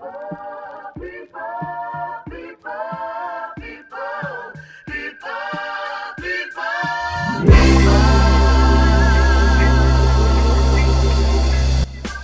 Whoa.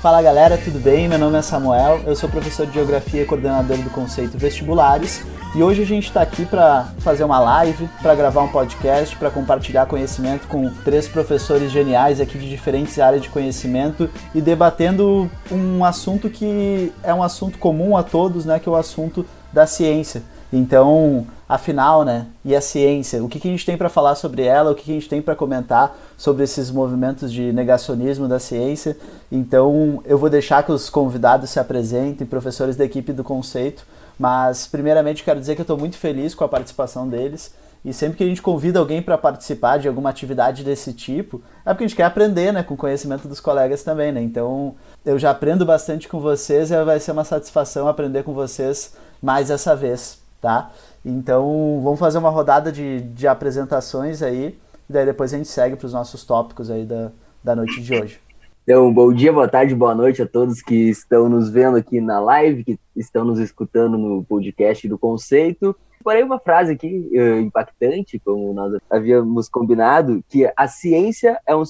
Fala galera, tudo bem? Meu nome é Samuel, eu sou professor de Geografia e coordenador do Conceito Vestibulares e hoje a gente está aqui para fazer uma live, para gravar um podcast, para compartilhar conhecimento com três professores geniais aqui de diferentes áreas de conhecimento e debatendo um assunto que é um assunto comum a todos, né, que é o assunto da ciência. Então, afinal, né? E a ciência? O que, que a gente tem para falar sobre ela? O que, que a gente tem para comentar sobre esses movimentos de negacionismo da ciência? Então, eu vou deixar que os convidados se apresentem, professores da equipe do Conceito. Mas, primeiramente, quero dizer que eu estou muito feliz com a participação deles. E sempre que a gente convida alguém para participar de alguma atividade desse tipo, é porque a gente quer aprender, né, com o conhecimento dos colegas também, né? Então, eu já aprendo bastante com vocês e vai ser uma satisfação aprender com vocês mais essa vez tá? Então vamos fazer uma rodada de, de apresentações aí, e daí depois a gente segue para os nossos tópicos aí da, da noite de hoje. Então, bom dia, boa tarde, boa noite a todos que estão nos vendo aqui na live, que estão nos escutando no podcast do Conceito. Porém, uma frase aqui uh, impactante, como nós havíamos combinado, que a ciência é um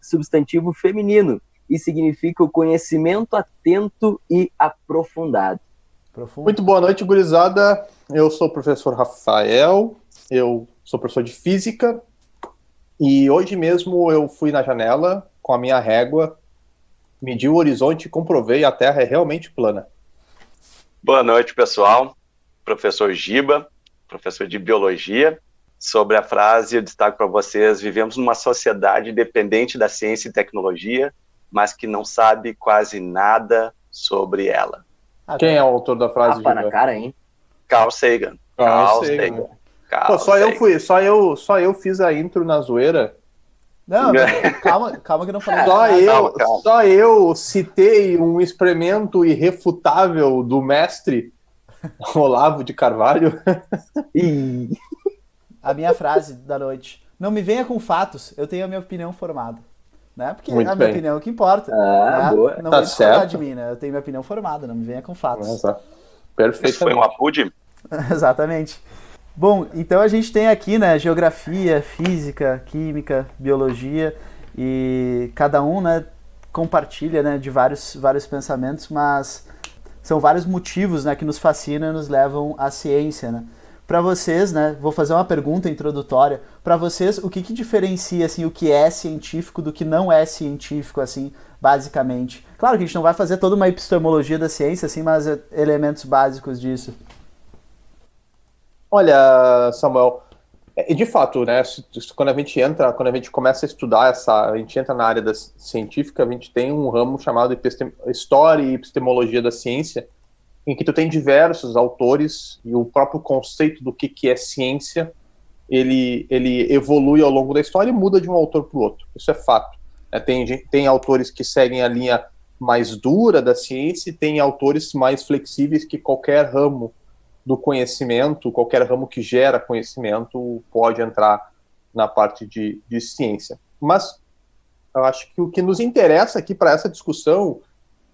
substantivo feminino e significa o conhecimento atento e aprofundado. Profundo. Muito boa noite, gurizada. Eu sou o professor Rafael, eu sou professor de física e hoje mesmo eu fui na janela com a minha régua, medi o horizonte e comprovei a Terra é realmente plana. Boa noite, pessoal. Professor Giba, professor de biologia. Sobre a frase, eu destaco para vocês: vivemos numa sociedade dependente da ciência e tecnologia, mas que não sabe quase nada sobre ela. Quem é o autor da frase? Tapa na cara, hein? Carl Sagan. Carl, Carl Sagan. Sagan. Carl Pô, só Sagan. eu fui, só eu, só eu fiz a intro na zoeira. Não, calma, calma que não falei. Só eu, calma, calma. só eu citei um experimento irrefutável do mestre Olavo de Carvalho. a minha frase da noite. Não me venha com fatos, eu tenho a minha opinião formada né? Porque Muito a minha bem. opinião é o que importa. Ah, né? boa. Não tá certo. de mim, né? Eu tenho minha opinião formada, não me venha com fatos. Nossa. Perfeito. Isso foi um apude? Exatamente. Bom, então a gente tem aqui, né, geografia, física, química, biologia e cada um, né, compartilha, né, de vários, vários pensamentos, mas são vários motivos, né, que nos fascinam e nos levam à ciência, né? Para vocês, né? Vou fazer uma pergunta introdutória. Para vocês, o que, que diferencia assim o que é científico do que não é científico, assim, basicamente? Claro que a gente não vai fazer toda uma epistemologia da ciência, assim, mas é elementos básicos disso. Olha, Samuel, é, de fato, né? Quando a gente entra, quando a gente começa a estudar essa, a gente entra na área da científica, a gente tem um ramo chamado História e Epistemologia da Ciência em que tu tem diversos autores e o próprio conceito do que, que é ciência ele, ele evolui ao longo da história e muda de um autor para o outro. Isso é fato. É, tem, tem autores que seguem a linha mais dura da ciência e tem autores mais flexíveis que qualquer ramo do conhecimento, qualquer ramo que gera conhecimento pode entrar na parte de, de ciência. Mas eu acho que o que nos interessa aqui para essa discussão,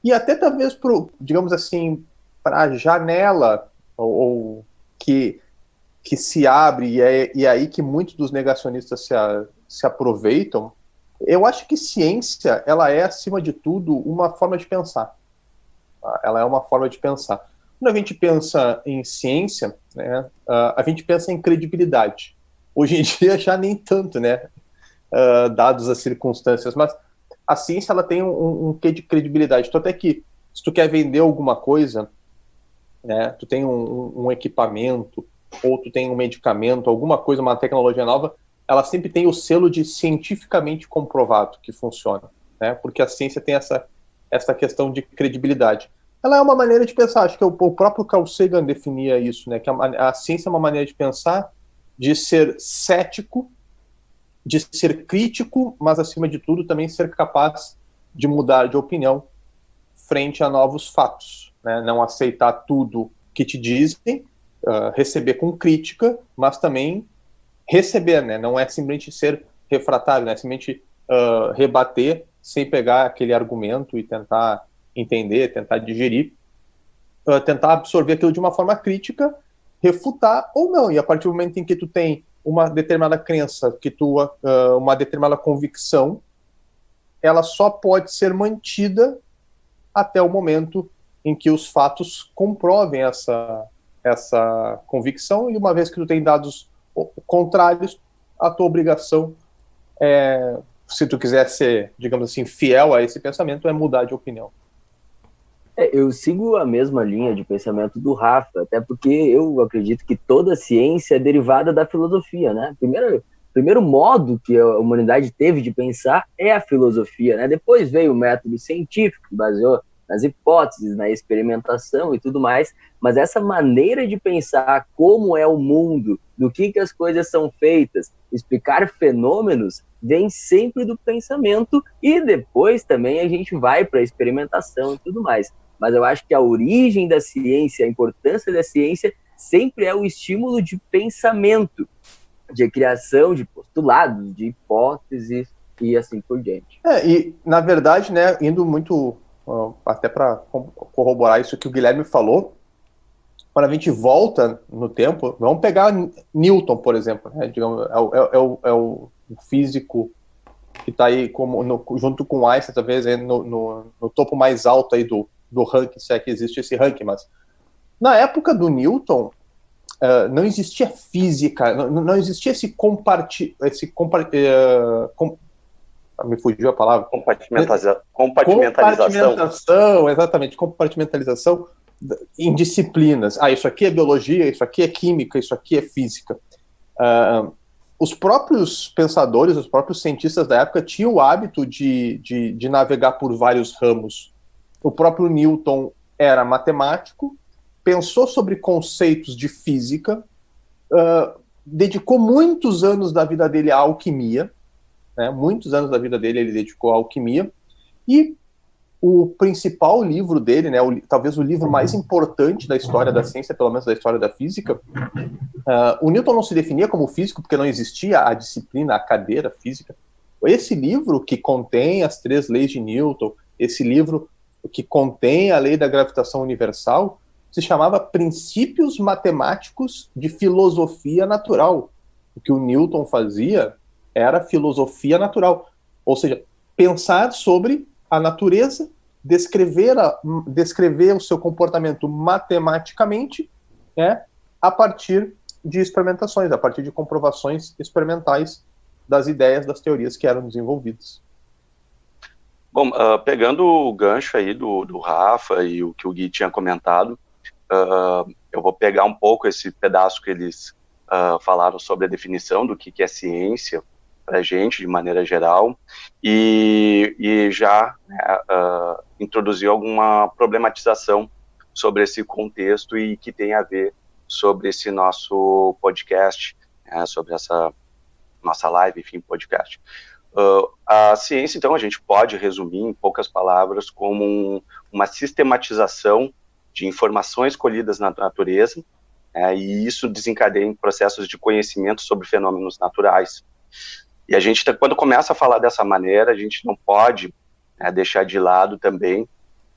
e até talvez, pro, digamos assim, para a janela ou, ou, que, que se abre, e é, e é aí que muitos dos negacionistas se, a, se aproveitam, eu acho que ciência, ela é, acima de tudo, uma forma de pensar. Tá? Ela é uma forma de pensar. Quando a gente pensa em ciência, né, a gente pensa em credibilidade. Hoje em dia já nem tanto, né, uh, dados as circunstâncias, mas a ciência ela tem um, um quê de credibilidade. Então até que se tu quer vender alguma coisa, né? Tu tem um, um, equipamento ou tu tem um medicamento, alguma coisa, uma tecnologia nova, ela sempre tem o selo de cientificamente comprovado que funciona, né? Porque a ciência tem essa essa questão de credibilidade. Ela é uma maneira de pensar, acho que o, o próprio Carl Sagan definia isso, né? Que a, a ciência é uma maneira de pensar, de ser cético, de ser crítico, mas acima de tudo também ser capaz de mudar de opinião frente a novos fatos né, não aceitar tudo que te dizem, uh, receber com crítica, mas também receber, né, não é simplesmente ser refratário, né, é simplesmente uh, rebater sem pegar aquele argumento e tentar entender, tentar digerir. uh, tentar absorver aquilo de uma forma crítica, refutar ou não. E a partir do momento em que tu tem uma determinada crença, que tu uh, uma determinada convicção, ela só pode ser mantida até o momento em que os fatos comprovem essa essa convicção e uma vez que tu tem dados contrários, a tua obrigação é, se tu quiser ser, digamos assim, fiel a esse pensamento, é mudar de opinião. É, eu sigo a mesma linha de pensamento do Rafa, até porque eu acredito que toda ciência é derivada da filosofia, né? Primeiro, primeiro modo que a humanidade teve de pensar é a filosofia, né? Depois veio o método científico, que baseou nas hipóteses, na experimentação e tudo mais, mas essa maneira de pensar como é o mundo, do que, que as coisas são feitas, explicar fenômenos, vem sempre do pensamento e depois também a gente vai para a experimentação e tudo mais mas eu acho que a origem da ciência, a importância da ciência, sempre é o estímulo de pensamento, de criação de postulados, de hipóteses e assim por diante. É, e na verdade, né, indo muito até para corroborar isso que o Guilherme falou, quando a gente volta no tempo, vamos pegar Newton, por exemplo, né, digamos, é, o, é, o, é o físico que está aí como, no, junto com Einstein, talvez no, no, no, topo mais alto aí do, do ranking, se é que existe esse ranking, mas na época do Newton uh, não existia física, não, não existia esse comparti, esse compart, uh, com, me fugiu a palavra compartimentalização. compartimentalização, exatamente, compartimentalização em disciplinas. Ah, isso aqui é biologia, isso aqui é química, isso aqui é física. Uh, os próprios pensadores, os próprios cientistas da época tinham o hábito de, de, de navegar por vários ramos o próprio Newton era matemático, pensou sobre conceitos de física, uh, dedicou muitos anos da vida dele à alquimia, né, muitos anos da vida dele ele dedicou à alquimia, e o principal livro dele, né, o, talvez o livro mais importante da história da ciência, pelo menos da história da física, uh, o Newton não se definia como físico porque não existia a disciplina, a cadeira física. Esse livro que contém as três leis de Newton, esse livro que contém a lei da gravitação universal, se chamava Princípios Matemáticos de Filosofia Natural. O que o Newton fazia era filosofia natural, ou seja, pensar sobre a natureza, descrever, a, descrever o seu comportamento matematicamente, né, a partir de experimentações, a partir de comprovações experimentais das ideias, das teorias que eram desenvolvidas. Bom, uh, pegando o gancho aí do, do Rafa e o que o Gui tinha comentado, uh, eu vou pegar um pouco esse pedaço que eles uh, falaram sobre a definição do que, que é ciência para a gente, de maneira geral, e, e já né, introduzir alguma problematização sobre esse contexto e que tem a ver sobre esse nosso podcast, né, sobre essa nossa live, enfim, podcast. Uh, a ciência, então, a gente pode resumir em poucas palavras como um, uma sistematização de informações colhidas na natureza, é, e isso desencadeia em processos de conhecimento sobre fenômenos naturais. E a gente, quando começa a falar dessa maneira, a gente não pode é, deixar de lado também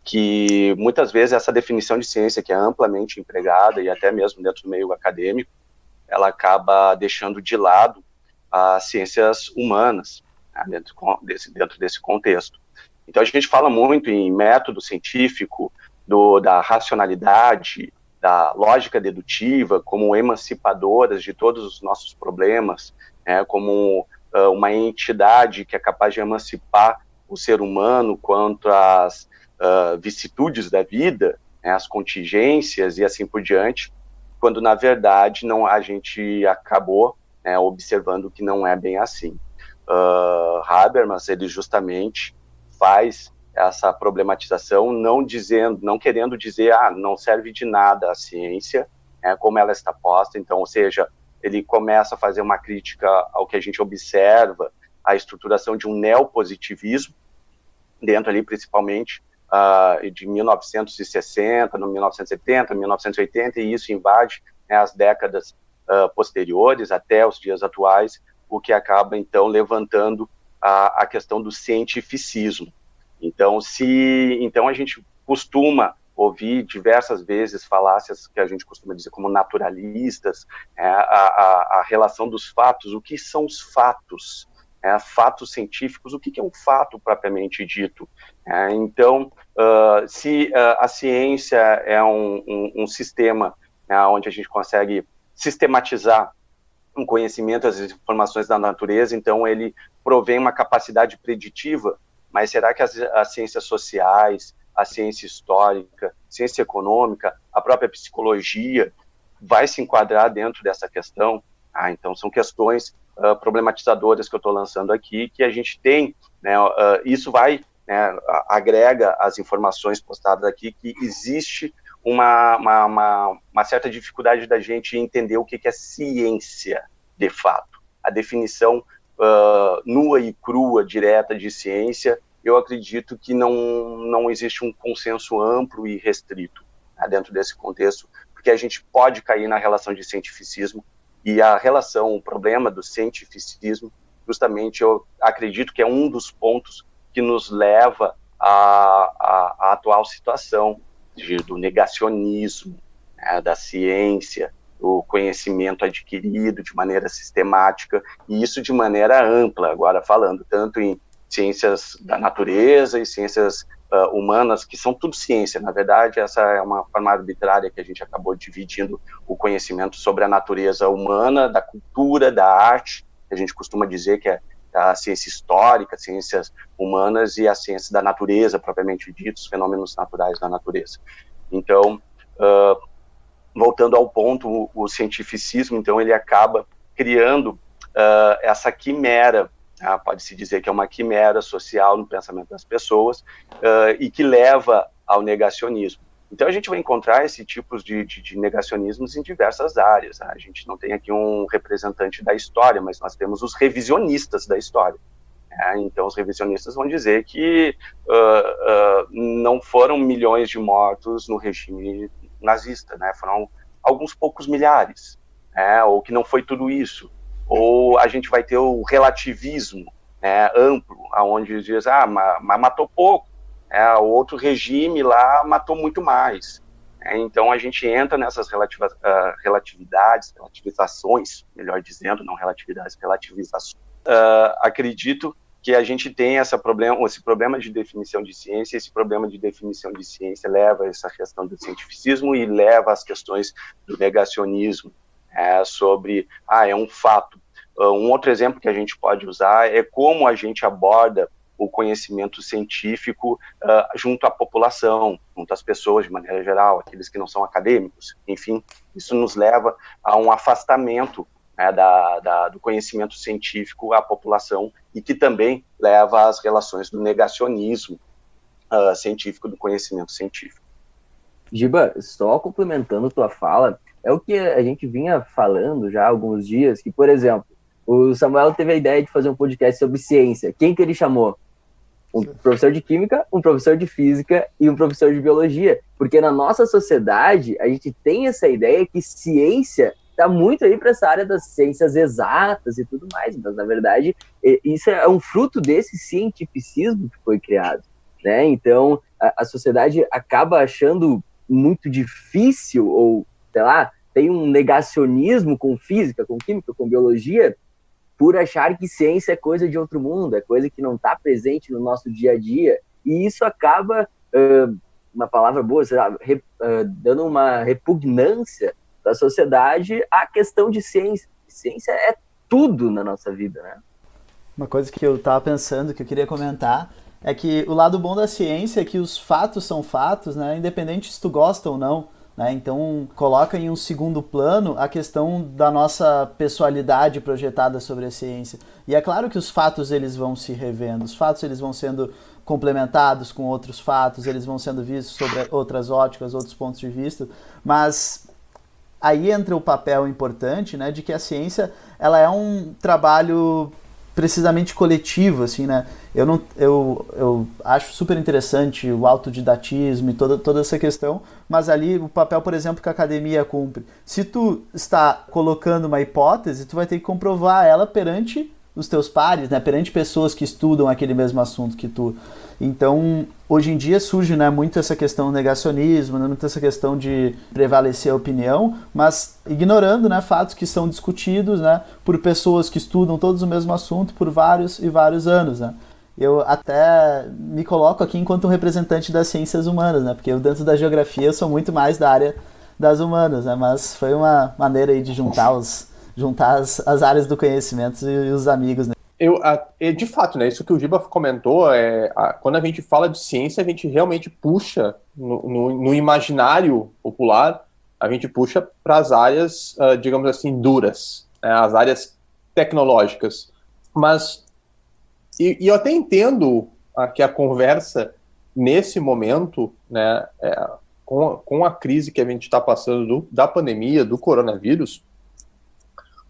que muitas vezes essa definição de ciência, que é amplamente empregada e até mesmo dentro do meio acadêmico, ela acaba deixando de lado as ciências humanas, né, dentro, desse, dentro desse contexto. Então, a gente fala muito em método científico, do, da racionalidade, da lógica dedutiva, como emancipadoras de todos os nossos problemas, né, como uh, uma entidade que é capaz de emancipar o ser humano quanto às uh, vicissitudes da vida, né, as contingências e assim por diante, quando na verdade não a gente acabou né, observando que não é bem assim uh, Habermas ele justamente faz essa problematização, não dizendo, não querendo dizer, ah, não serve de nada a ciência, é, como ela está posta. Então, ou seja, ele começa a fazer uma crítica ao que a gente observa, a estruturação de um neopositivismo dentro ali, principalmente uh, de 1960, no 1970, 1980, e isso invade né, as décadas uh, posteriores até os dias atuais, o que acaba então levantando a, a questão do cientificismo. Então, se então a gente costuma ouvi diversas vezes falácias que a gente costuma dizer como naturalistas, é, a, a, a, relação dos fatos, o que são os fatos, é, fatos científicos, o que, que, é um fato propriamente dito. É, então, uh, se uh, a ciência é um, um, um sistema né, onde a gente consegue sistematizar um conhecimento, as informações da natureza, então ele provém uma capacidade preditiva, mas será que as, as ciências sociais, a ciência histórica, ciência econômica, a própria psicologia vai se enquadrar dentro dessa questão? Ah, então são questões uh, problematizadoras que eu estou lançando aqui, que a gente tem, né, uh, isso vai, né, agrega as informações postadas aqui, que existe uma, uma, uma, uma certa dificuldade da gente entender o que, que é ciência, de fato. A definição uh, nua e crua, direta de ciência, eu acredito que não, não existe um consenso amplo e restrito né, dentro desse contexto, porque a gente pode cair na relação de cientificismo, e a relação, o problema do cientificismo, justamente eu acredito que é um dos pontos que nos leva à, atual situação de, do negacionismo, né, da ciência, do conhecimento adquirido de maneira sistemática, e isso de maneira ampla, agora falando tanto em ciências da natureza e ciências uh, humanas, que são tudo ciência, na verdade, essa é uma forma arbitrária que a gente acabou dividindo o conhecimento sobre a natureza humana, da cultura, da arte, que a gente costuma dizer que é a ciência histórica, ciências humanas e a ciência da natureza, propriamente dito, os fenômenos naturais da natureza. Então, uh, voltando ao ponto, o, o, cientificismo, então, ele acaba criando uh, essa quimera, uh, pode-se dizer que é uma quimera social no pensamento das pessoas, e que leva ao negacionismo. Então a gente vai encontrar esse tipo de, de, de, negacionismos em diversas áreas. Né? A gente não tem aqui um representante da história, mas nós temos os revisionistas da história. Né? Então os revisionistas vão dizer que uh, uh, não foram milhões de mortos no regime nazista, né? foram alguns poucos milhares, né? ou que não foi tudo isso. Ou a gente vai ter o relativismo né, amplo, aonde diz, ah, mas matou pouco, é, o outro regime lá matou muito mais. É, então a gente entra nessas relativa, uh, relatividades, relativizações, melhor dizendo, não relatividades, relativizações. Uh, acredito que a gente tem essa problema, esse problema de definição de ciência, esse problema de definição de ciência leva a essa questão do cientificismo e leva às questões do negacionismo, é, sobre, ah, é um fato. Uh, um outro exemplo que a gente pode usar é como a gente aborda o conhecimento científico uh, junto à população, junto às pessoas de maneira geral, aqueles que não são acadêmicos. Enfim, isso nos leva a um afastamento né, da, da, do conhecimento científico à população e que também leva às relações do negacionismo uh, científico, do conhecimento científico. Giba, só complementando tua fala, é o que a gente vinha falando já há alguns dias, que, por exemplo, o Samuel teve a ideia de fazer um podcast sobre ciência. Quem que ele chamou? um professor de química, um professor de física e um professor de biologia, porque na nossa sociedade a gente tem essa ideia que ciência está muito aí para essa área das ciências exatas e tudo mais, mas na verdade isso é um fruto desse cientificismo que foi criado, né? Então a, a sociedade acaba achando muito difícil ou sei lá tem um negacionismo com física, com química, com biologia, por achar que ciência é coisa de outro mundo, é coisa que não está presente no nosso dia a dia, e isso acaba, uma palavra boa, uh, dando uma repugnância da sociedade à questão de ciência. Ciência é tudo na nossa vida, né? Uma coisa que eu estava pensando, que eu queria comentar, é que o lado bom da ciência é que os fatos são fatos, né? Independente se tu gosta ou não. Né? Então, coloca em um segundo plano a questão da nossa pessoalidade projetada sobre a ciência. E é claro que os fatos eles vão se revendo, os fatos eles vão sendo complementados com outros fatos, eles vão sendo vistos sobre outras óticas, outros pontos de vista, mas aí entra o papel importante, né, de que a ciência ela é um trabalho precisamente coletivo, assim, né? Eu, não, eu, eu acho super interessante o autodidatismo e toda, toda essa questão, mas ali o papel, por exemplo, que a academia cumpre. Se tu está colocando uma hipótese, tu vai ter que comprovar ela perante os teus pares, né, perante pessoas que estudam aquele mesmo assunto que tu. Então, hoje em dia surge né, muito essa questão do negacionismo, né, muito essa questão de prevalecer a opinião, mas ignorando né, fatos que são discutidos né, por pessoas que estudam todos o mesmo assunto por vários e vários anos. Né. Eu até me coloco aqui enquanto um representante das ciências humanas, né, porque eu, dentro da geografia eu sou muito mais da área das humanas, né, mas foi uma maneira aí de juntar, os, juntar as, as áreas do conhecimento e, os amigos. Né. Eu, a, de fato, né, isso que o Giba comentou, é, a, quando a gente fala de ciência, a gente realmente puxa no, no, no imaginário popular, a gente puxa para as áreas, uh, digamos assim, duras, né, as áreas tecnológicas. Mas, e, e eu até entendo a, que a conversa nesse momento, né, é, com, a, com a crise que a gente está passando do, da pandemia, do coronavírus,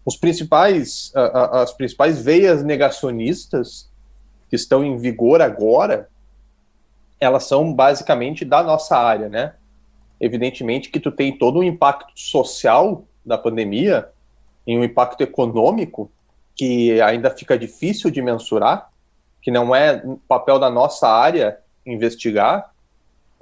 os principais, as principais veias negacionistas que estão em vigor agora, elas são basicamente da nossa área, né? Evidentemente que tu tem todo um impacto social da pandemia e um impacto econômico que ainda fica difícil de mensurar, que não é papel da nossa área investigar,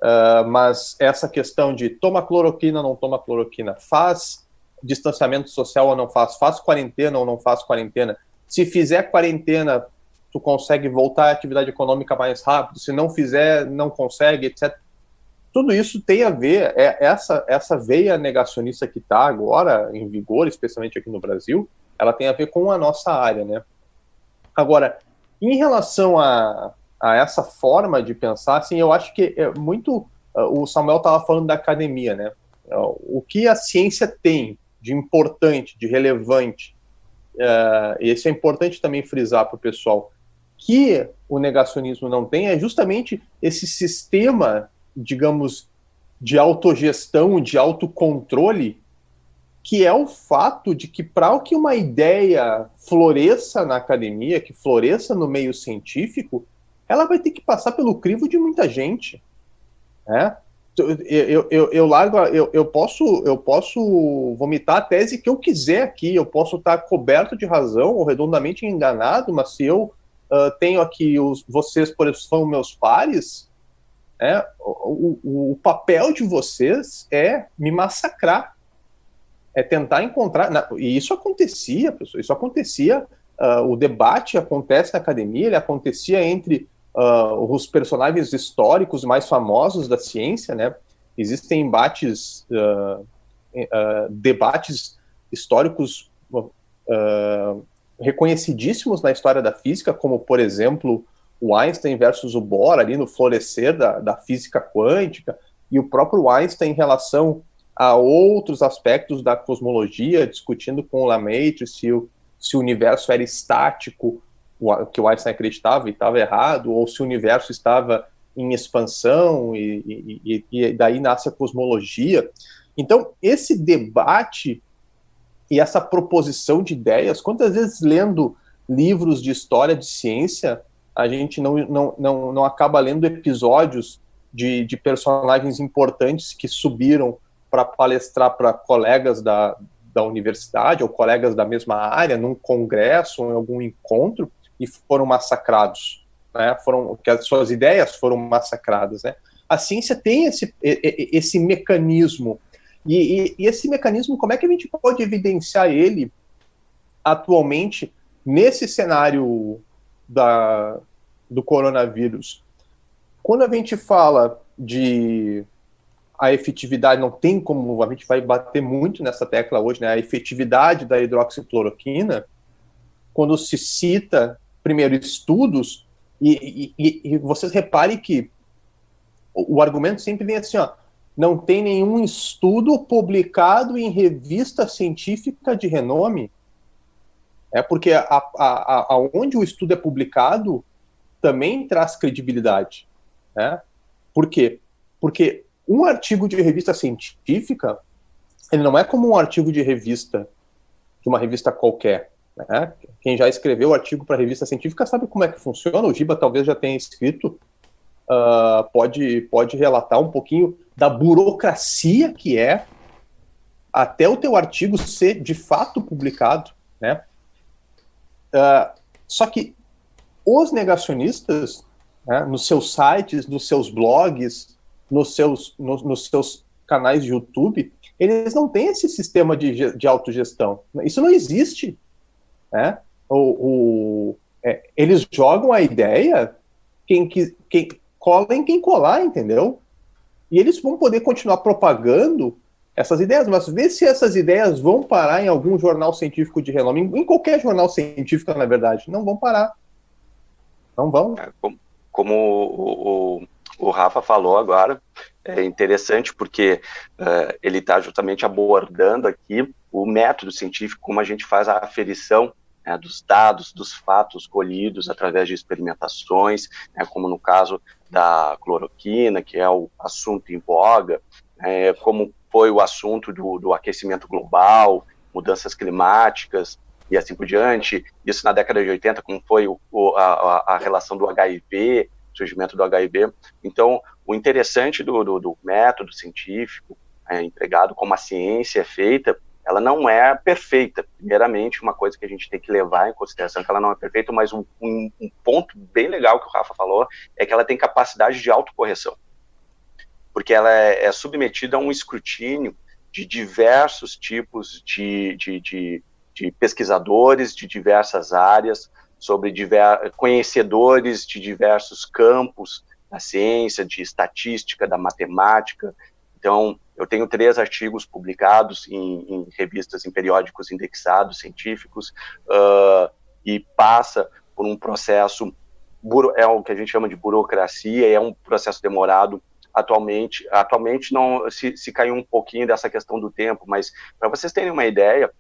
uh, mas essa questão de toma cloroquina, não toma cloroquina, faz distanciamento social ou não faz, faz quarentena ou não faz quarentena. Se fizer quarentena, tu consegue voltar à atividade econômica mais rápido, se não fizer, não consegue, etc. Tudo isso tem a ver, é, essa, essa veia negacionista que está agora em vigor, especialmente aqui no Brasil, ela tem a ver com a nossa área, né? Agora, em relação a, a essa forma de pensar, assim, eu acho que é muito. Uh, o Samuel estava falando da academia, né? O que a ciência tem de importante, de relevante, uh, e isso é importante também frisar para o pessoal, que o negacionismo não tem é justamente esse sistema, digamos, de autogestão, de autocontrole, que é o fato de que para que uma ideia floresça na academia, que floresça no meio científico, ela vai ter que passar pelo crivo de muita gente. Né? Eu, eu, eu largo, eu, eu, posso, eu posso vomitar a tese que eu quiser aqui, eu posso estar coberto de razão ou redondamente enganado, mas se eu uh, tenho aqui os, vocês, por exemplo, são meus pares, é, o, o, o, papel de vocês é me massacrar, é tentar encontrar, e isso acontecia, pessoal, isso acontecia, uh, o debate acontece na academia, ele acontecia entre uh, os personagens históricos mais famosos da ciência, né? Existem embates, uh, uh, debates históricos reconhecidíssimos na história da física, como, por exemplo, o Einstein versus o Bohr, ali no florescer da, da física quântica, e o próprio Einstein em relação a outros aspectos da cosmologia, discutindo com o Lemaitre se o, se o universo era estático que o Einstein acreditava e estava errado, ou se o universo estava em expansão, e, e, e daí nasce a cosmologia. Então, esse debate e essa proposição de ideias, quantas vezes lendo livros de história de ciência, a gente não, não, não, não acaba lendo episódios de, de personagens importantes que subiram para palestrar para colegas da, da universidade ou colegas da mesma área, num congresso ou em algum encontro, e foram massacrados, né? Foram que as suas ideias foram massacradas, né? A ciência tem esse esse mecanismo e, e, e esse mecanismo, como é que a gente pode evidenciar ele atualmente nesse cenário da, do coronavírus? Quando a gente fala de a efetividade, não tem como, a gente vai bater muito nessa tecla hoje, né? A efetividade da hidroxicloroquina, quando se cita primeiro, estudos, e, e, e vocês reparem que o, o argumento sempre vem assim, ó, não tem nenhum estudo publicado em revista científica de renome, é porque a, a, aonde o estudo é publicado também traz credibilidade, né? Por quê? Porque um artigo de revista científica, ele não é como um artigo de revista, de uma revista qualquer. Né? Quem já escreveu artigo para revista científica sabe como é que funciona. O Giba talvez já tenha escrito. Uh, pode, pode relatar um pouquinho da burocracia que é até o teu artigo ser de fato publicado, né? Uh, Só que os negacionistas, né, nos seus sites, nos seus blogs, nos seus, nos, nos seus canais de YouTube, eles não têm esse sistema de, de autogestão. Isso não existe. Né? O, o é, eles jogam a ideia, quem, quem cola em quem colar, entendeu? E eles vão poder continuar propagando essas ideias, mas vê se essas ideias vão parar em algum jornal científico de renome, em qualquer jornal científico, na verdade. Não vão parar. Não vão. É, como, como o, o, o, Rafa falou agora, é interessante porque uh, ele está justamente abordando aqui o método científico, como a gente faz a aferição né, dos dados, dos fatos colhidos através de experimentações, né, como no caso da cloroquina, que é o assunto em voga, é, como foi o assunto do, do aquecimento global, mudanças climáticas e assim por diante. Isso na década de 80, como foi o, a, a, relação do HIV, surgimento do HIV. Então, o interessante do, do, do método científico é, empregado, como a ciência é feita, ela não é perfeita. Primeiramente, uma coisa que a gente tem que levar em consideração é que ela não é perfeita, mas um, um, um ponto bem legal que o Rafa falou é que ela tem capacidade de autocorreção. Porque ela é, é submetida a um escrutínio de diversos tipos de, de, de, de pesquisadores de diversas áreas, sobre diver, conhecedores de diversos campos da ciência, de estatística, da matemática. Então, eu tenho três artigos publicados em, em revistas, em periódicos indexados, científicos, uh, e passa por um processo, é o que a gente chama de burocracia, é um processo demorado. Atualmente, atualmente não se, se caiu um pouquinho dessa questão do tempo, mas para vocês terem uma ideia,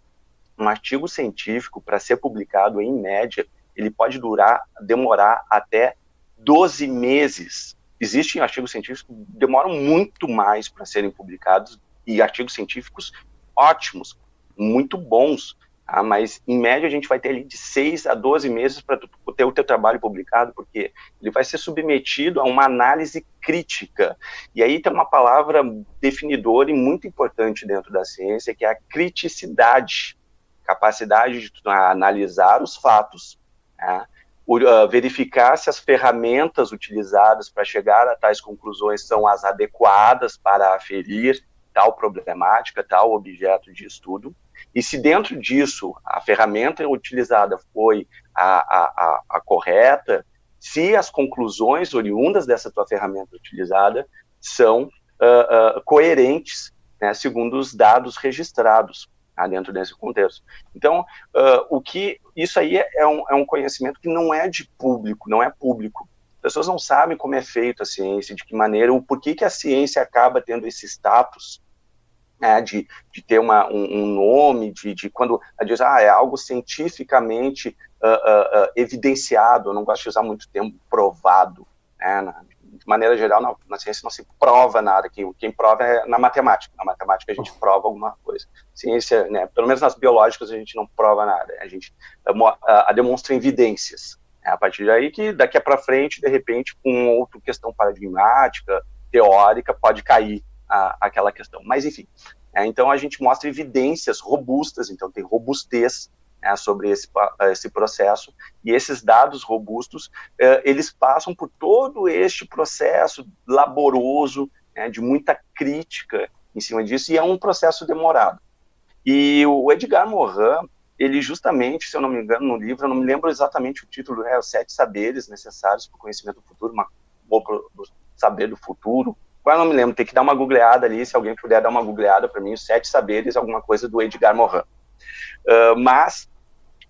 um artigo científico para ser publicado em média, ele pode durar, demorar até 12 meses existem artigos científicos que demoram muito mais para serem publicados e artigos científicos ótimos, muito bons, tá? mas em média a gente vai ter ali de 6 a 12 meses para ter o teu trabalho publicado, porque ele vai ser submetido a uma análise crítica. E aí tem uma palavra definidora e muito importante dentro da ciência, que é a criticidade, capacidade de analisar os fatos, tá? Uh, verificar se as ferramentas utilizadas para chegar a tais conclusões são as adequadas para aferir tal problemática, tal objeto de estudo, e se dentro disso a ferramenta utilizada foi a, a, a, a correta, se as conclusões oriundas dessa tua ferramenta utilizada são uh, uh, coerentes, né, segundo os dados registrados tá, dentro desse contexto. Então, uh, o que isso aí é um, é um conhecimento que não é de público, não é público. As pessoas não sabem como é feito a ciência, de que maneira, o porquê que a ciência acaba tendo esse status né, de, de ter uma, um, um nome, de, de quando ela diz, ah, é algo cientificamente uh, uh, evidenciado, eu não gosto de usar muito tempo provado, né, maneira geral, na, na, ciência não se prova nada, quem, quem prova é na matemática. Na matemática a gente prova alguma coisa. Ciência, né, pelo menos nas biológicas a gente não prova nada, a gente a, a, a demonstra evidências. É a partir daí que daqui para frente, de repente, com outra questão paradigmática, teórica, pode cair a, aquela questão. Mas enfim, é, então a gente mostra evidências robustas, então tem robustez né, sobre esse, esse processo, e esses dados robustos, eh, eles passam por todo este processo laboroso, né, de muita crítica em cima disso, e é um processo demorado. E o Edgar Morin, ele justamente, se eu não me engano, no livro, eu não me lembro exatamente o título, é Os Sete Saberes Necessários para o Conhecimento do Futuro, uma, ou para o saber do futuro, agora não me lembro, tem que dar uma googleada ali, se alguém puder dar uma googleada para mim, Os Sete Saberes, alguma coisa do Edgar Morin. Uh, mas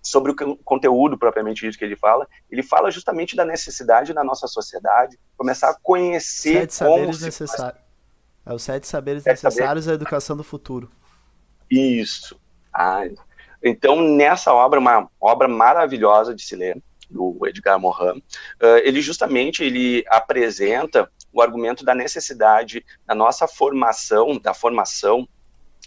sobre o conteúdo propriamente dito que ele fala, ele fala justamente da necessidade da nossa sociedade começar a conhecer sete saberes necessários. É os sete saberes sete necessários saberes. à educação do futuro. Isso. Ah, então, nessa obra, uma obra maravilhosa de se ler, do Edgar Morin, uh, ele justamente ele apresenta o argumento da necessidade da nossa formação, da formação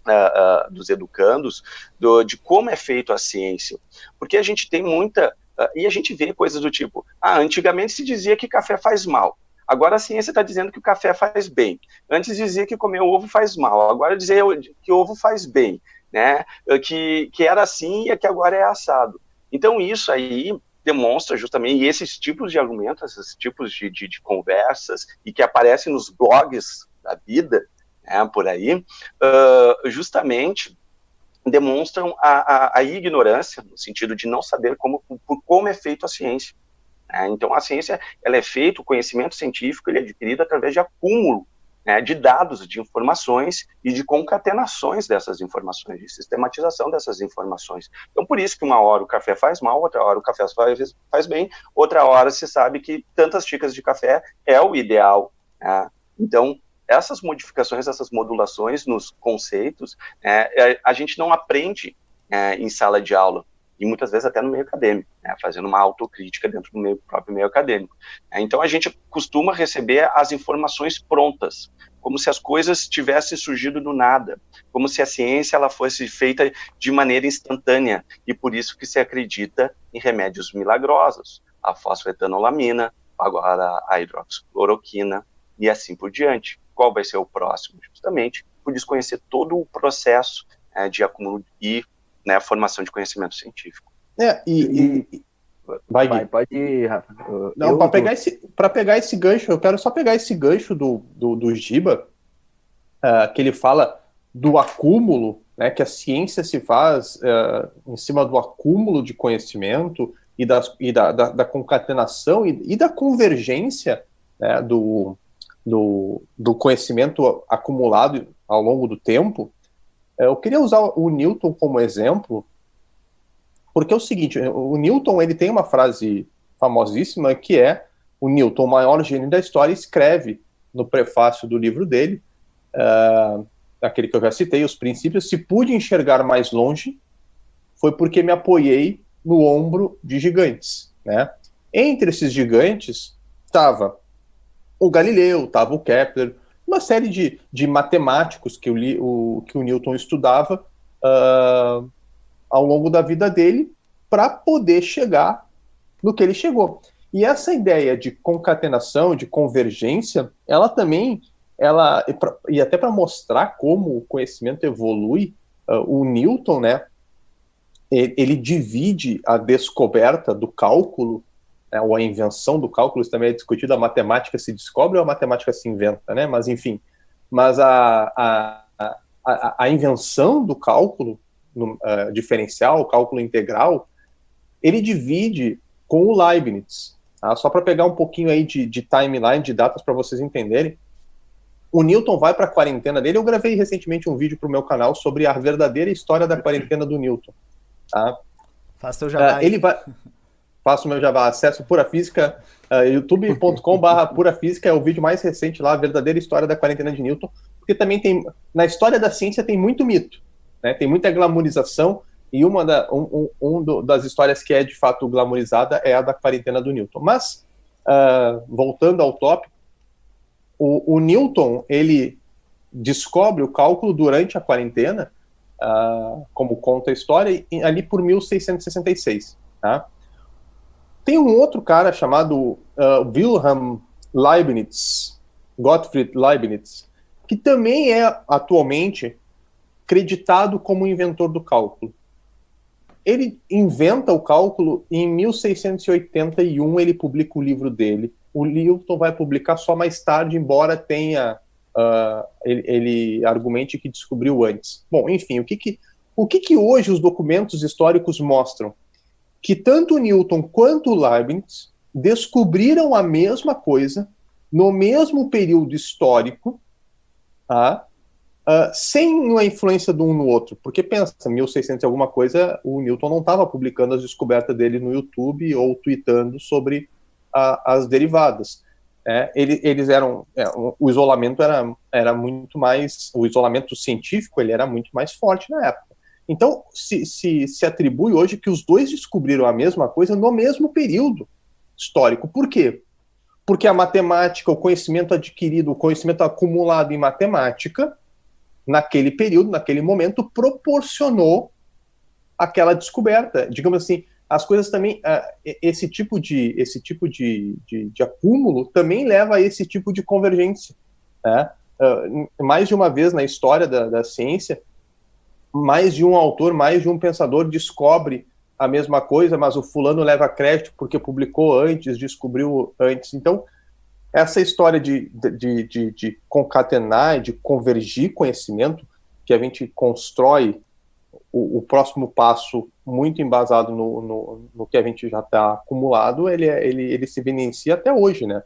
uh, dos educandos do, de como é feito a ciência. Porque a gente tem muita. Uh, e a gente vê coisas do tipo: ah, antigamente se dizia que café faz mal. Agora a ciência está dizendo que o café faz bem. Antes dizia que comer ovo faz mal. Agora dizia que ovo faz bem. Né? Que, que era assim e que agora é assado. Então isso aí demonstra justamente, esses tipos de argumentos, esses tipos de, de, de conversas, e que aparecem nos blogs da vida, né, por aí, uh, justamente demonstram a, a, a, ignorância, no sentido de não saber como, por como é feito a ciência. Né? Então, a ciência ela é feita, o conhecimento científico ele é adquirido através de acúmulo né, de dados, de informações e de concatenações dessas informações, de sistematização dessas informações. Então, por isso que uma hora o café faz mal, outra hora o café faz, faz bem, outra hora se sabe que tantas xícaras de café é o ideal. Né? Então, essas modificações, essas modulações nos conceitos, é, a gente não aprende é, em sala de aula, e muitas vezes até no meio acadêmico, né, fazendo uma autocrítica dentro do próprio meio acadêmico. É, então a gente costuma receber as informações prontas, como se as coisas tivessem surgido do nada, como se a ciência ela fosse feita de maneira instantânea, e por isso que se acredita em remédios milagrosos, a fosfetanolamina, agora a hidroxicloroquina e assim por diante. Qual vai ser o próximo? Justamente por desconhecer todo o processo é, de acúmulo e né, a formação de conhecimento científico. É, e, e... Vai, Vai, pode ir, Rafa. Não, para pegar, esse, pegar esse gancho, eu quero só pegar esse gancho do, do, do Giba, uh, que ele fala do acúmulo, né, que a ciência se faz uh, em cima do acúmulo de conhecimento e, das, e da, da, da concatenação e, e, da convergência né, do, do, do conhecimento acumulado ao longo do tempo, é, eu queria usar o Newton como exemplo, porque é o seguinte, o Newton ele tem uma frase famosíssima que é o Newton, o maior gênio da história, escreve no prefácio do livro dele, uh, aquele que eu já citei, os princípios, se pude enxergar mais longe, foi porque me apoiei no ombro de gigantes, né? Entre esses gigantes estava o Galileu, estava o Kepler, uma série de, de matemáticos que o, o, que o Newton estudava uh, ao longo da vida dele para poder chegar no que ele chegou. E essa ideia de concatenação, de convergência, ela também, ela e, até para mostrar como o conhecimento evolui, uh, o Newton, né, ele divide a descoberta do cálculo né, ou a invenção do cálculo, isso também é discutido, a matemática se descobre ou a matemática se inventa, né? Mas, enfim, mas a, a, a, a invenção do cálculo no, uh, diferencial, o cálculo integral, ele divide com o Leibniz. Tá? Só para pegar um pouquinho aí de, de timeline, de datas para vocês entenderem, o Newton vai para a quarentena dele. Eu gravei recentemente um vídeo para o meu canal sobre a verdadeira história da quarentena do Newton. Tá? Faz teu jabá. Uh, ele vai faço o meu jabá, acesso Pura Física, uh, youtube.com.br Pura Física, é o vídeo mais recente lá, a verdadeira história da quarentena de Newton, porque também tem, na história da ciência tem muito mito, né, tem muita glamorização, e uma da, um, um, um do, das histórias que é de fato glamorizada é a da quarentena do Newton. Mas, uh, voltando ao tópico, o, o, Newton, ele descobre o cálculo durante a quarentena, uh, como conta a história, ali por 1666, tá? Tem um outro cara chamado uh, Wilhelm Leibniz, Gottfried Leibniz, que também é atualmente creditado como inventor do cálculo. Ele inventa o cálculo e em 1681 ele publica o livro dele. O Newton vai publicar só mais tarde, embora tenha uh, ele, ele, argumente que descobriu antes. Bom, enfim, o que que, o que que hoje os documentos históricos mostram? Que tanto Newton quanto Leibniz descobriram a mesma coisa no mesmo período histórico, tá? Uh, sem uma influência de um no outro. Porque pensa, 1600 e alguma coisa, o Newton não estava publicando as descobertas dele no YouTube ou tweetando sobre a, as derivadas. É, ele, eles eram, é, o isolamento era, era muito mais, o isolamento científico ele era muito mais forte na época. Então, se, se, se atribui hoje que os dois descobriram a mesma coisa no mesmo período histórico. Por quê? Porque a matemática, o conhecimento adquirido, o conhecimento acumulado em matemática, naquele período, naquele momento, proporcionou aquela descoberta. Digamos assim, as coisas também, uh, esse tipo de esse tipo de, de, de, acúmulo também leva a esse tipo de convergência. Né? Uh, mais de uma vez na história da, da ciência, mais de um autor, mais de um pensador descobre a mesma coisa, mas o fulano leva crédito porque publicou antes, descobriu antes. Então, essa história de, de, de, de concatenar, de convergir conhecimento, que a gente constrói o, o próximo passo muito embasado no, no, no que a gente já está acumulado, ele, é, ele, ele se evidencia até hoje, né?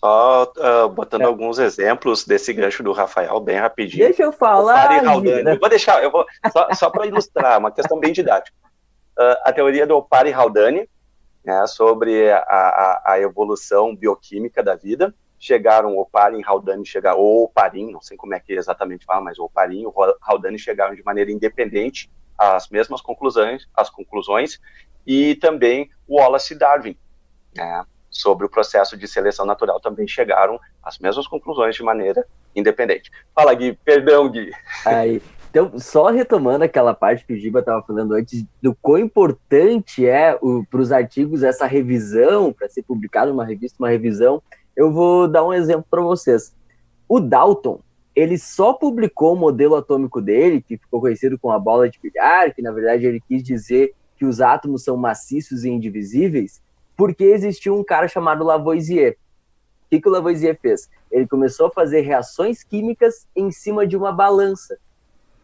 Só uh, botando é. alguns exemplos desse gancho do Rafael, bem rapidinho. Deixa eu falar. Eu vou deixar, eu vou, só, só para ilustrar, uma questão bem didática. Uh, a teoria do Opari Haldane, né, sobre a, a, a, evolução bioquímica da vida. Chegaram o Oparin e Haldane chegaram, ou Oparin, não sei como é que exatamente fala, mas o Oparin e o Haldane chegaram de maneira independente às mesmas conclusões, às conclusões, e também o Wallace e Darwin, né, sobre o processo de seleção natural também chegaram às mesmas conclusões de maneira independente. Fala, Gui, perdão, Gui. Aí, então, só retomando aquela parte que o Giba estava falando antes, do quão importante é para os artigos essa revisão, para ser publicado uma revista, uma revisão, eu vou dar um exemplo para vocês. O Dalton, ele só publicou o modelo atômico dele, que ficou conhecido como a bola de bilhar, que na verdade ele quis dizer que os átomos são maciços e indivisíveis, porque existiu um cara chamado Lavoisier. O que, que o Lavoisier fez? Ele começou a fazer reações químicas em cima de uma balança.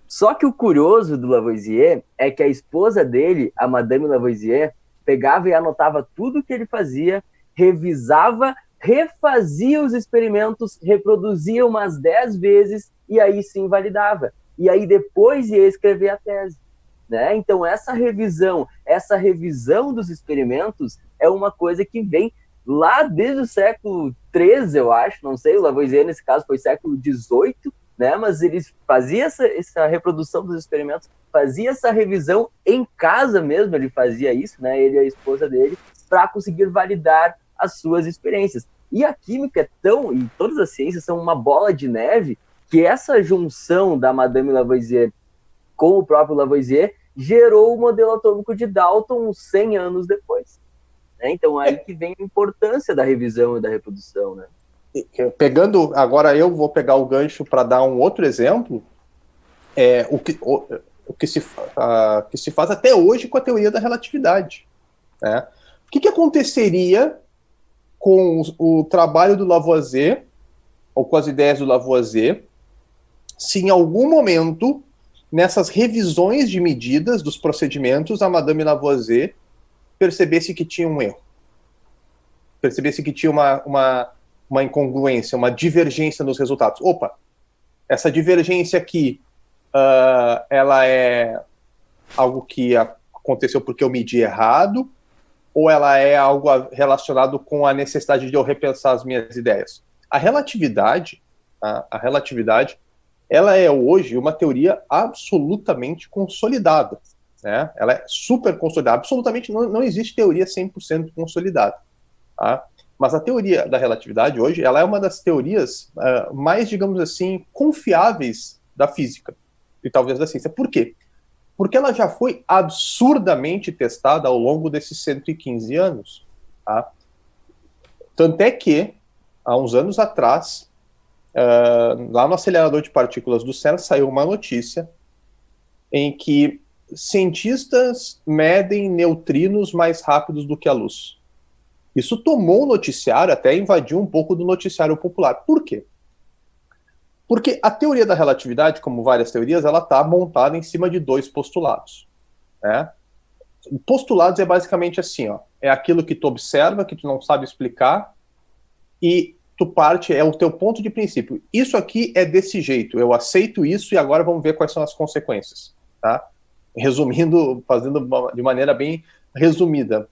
Só que o curioso do Lavoisier é que a esposa dele, a Madame Lavoisier, pegava e anotava tudo que ele fazia, revisava, refazia os experimentos, reproduzia umas 10 vezes e aí sim validava. E aí depois ia escrever a tese. Né? Então essa revisão, essa revisão dos experimentos é uma coisa que vem lá desde o século XIII, eu acho, não sei, o Lavoisier nesse caso foi século XVIII, né? Mas ele fazia essa, essa reprodução dos experimentos, fazia essa revisão em casa mesmo, ele fazia isso, né? Ele e a esposa dele, para conseguir validar as suas experiências. E a química é tão, e todas as ciências são uma bola de neve, que essa junção da Madame Lavoisier com o próprio Lavoisier gerou o modelo atômico de Dalton 100 anos depois. Né? Então aí que vem a importância da revisão e da reprodução, né? pegando agora eu vou pegar o gancho para dar um outro exemplo é o que o, o que se que se faz até hoje com a teoria da relatividade né? o que, que aconteceria com o, o trabalho do Lavoisier ou com as ideias do Lavoisier se em algum momento nessas revisões de medidas dos procedimentos a Madame Lavoisier percebesse que tinha um erro percebesse que tinha uma, uma uma incongruência, uma divergência nos resultados. Opa, essa divergência aqui, uh, ela é algo que aconteceu porque eu medi errado, ou ela é algo relacionado com a necessidade de eu repensar as minhas ideias? A relatividade, a, a relatividade, ela é hoje uma teoria absolutamente consolidada. Né? Ela é super consolidada. Absolutamente não, não existe teoria 100% consolidada. Tá? Mas a teoria da relatividade hoje, ela é uma das teorias uh, mais, digamos assim, confiáveis da física e talvez da ciência. Por quê? Porque ela já foi absurdamente testada ao longo desses 115 anos. Tá? Tanto é que, há uns anos atrás, uh, lá no acelerador de partículas do CERN, saiu uma notícia em que cientistas medem neutrinos mais rápidos do que a luz. Isso tomou o noticiário, até invadiu um pouco do noticiário popular. Por quê? Porque a teoria da relatividade, como várias teorias, ela está montada em cima de dois postulados. Né? Postulados é basicamente assim, ó, é aquilo que tu observa, que tu não sabe explicar, e tu parte, é o teu ponto de princípio. Isso aqui é desse jeito, eu aceito isso e agora vamos ver quais são as consequências. Tá? Resumindo, fazendo de maneira bem resumida.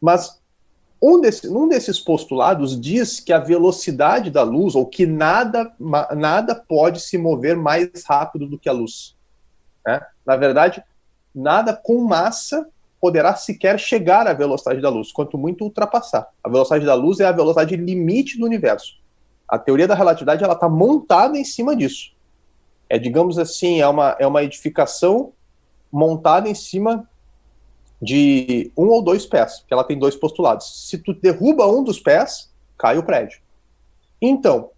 Mas um, desse, um desses postulados diz que a velocidade da luz, ou que nada, nada pode se mover mais rápido do que a luz. Né? Na verdade, nada com massa poderá sequer chegar à velocidade da luz, quanto muito ultrapassar. A velocidade da luz é a velocidade limite do universo. A teoria da relatividade ela está montada em cima disso. É, digamos assim, é uma, é uma edificação montada em cima de um ou dois pés, porque ela tem dois postulados. Se tu derruba um dos pés, cai o prédio. Então,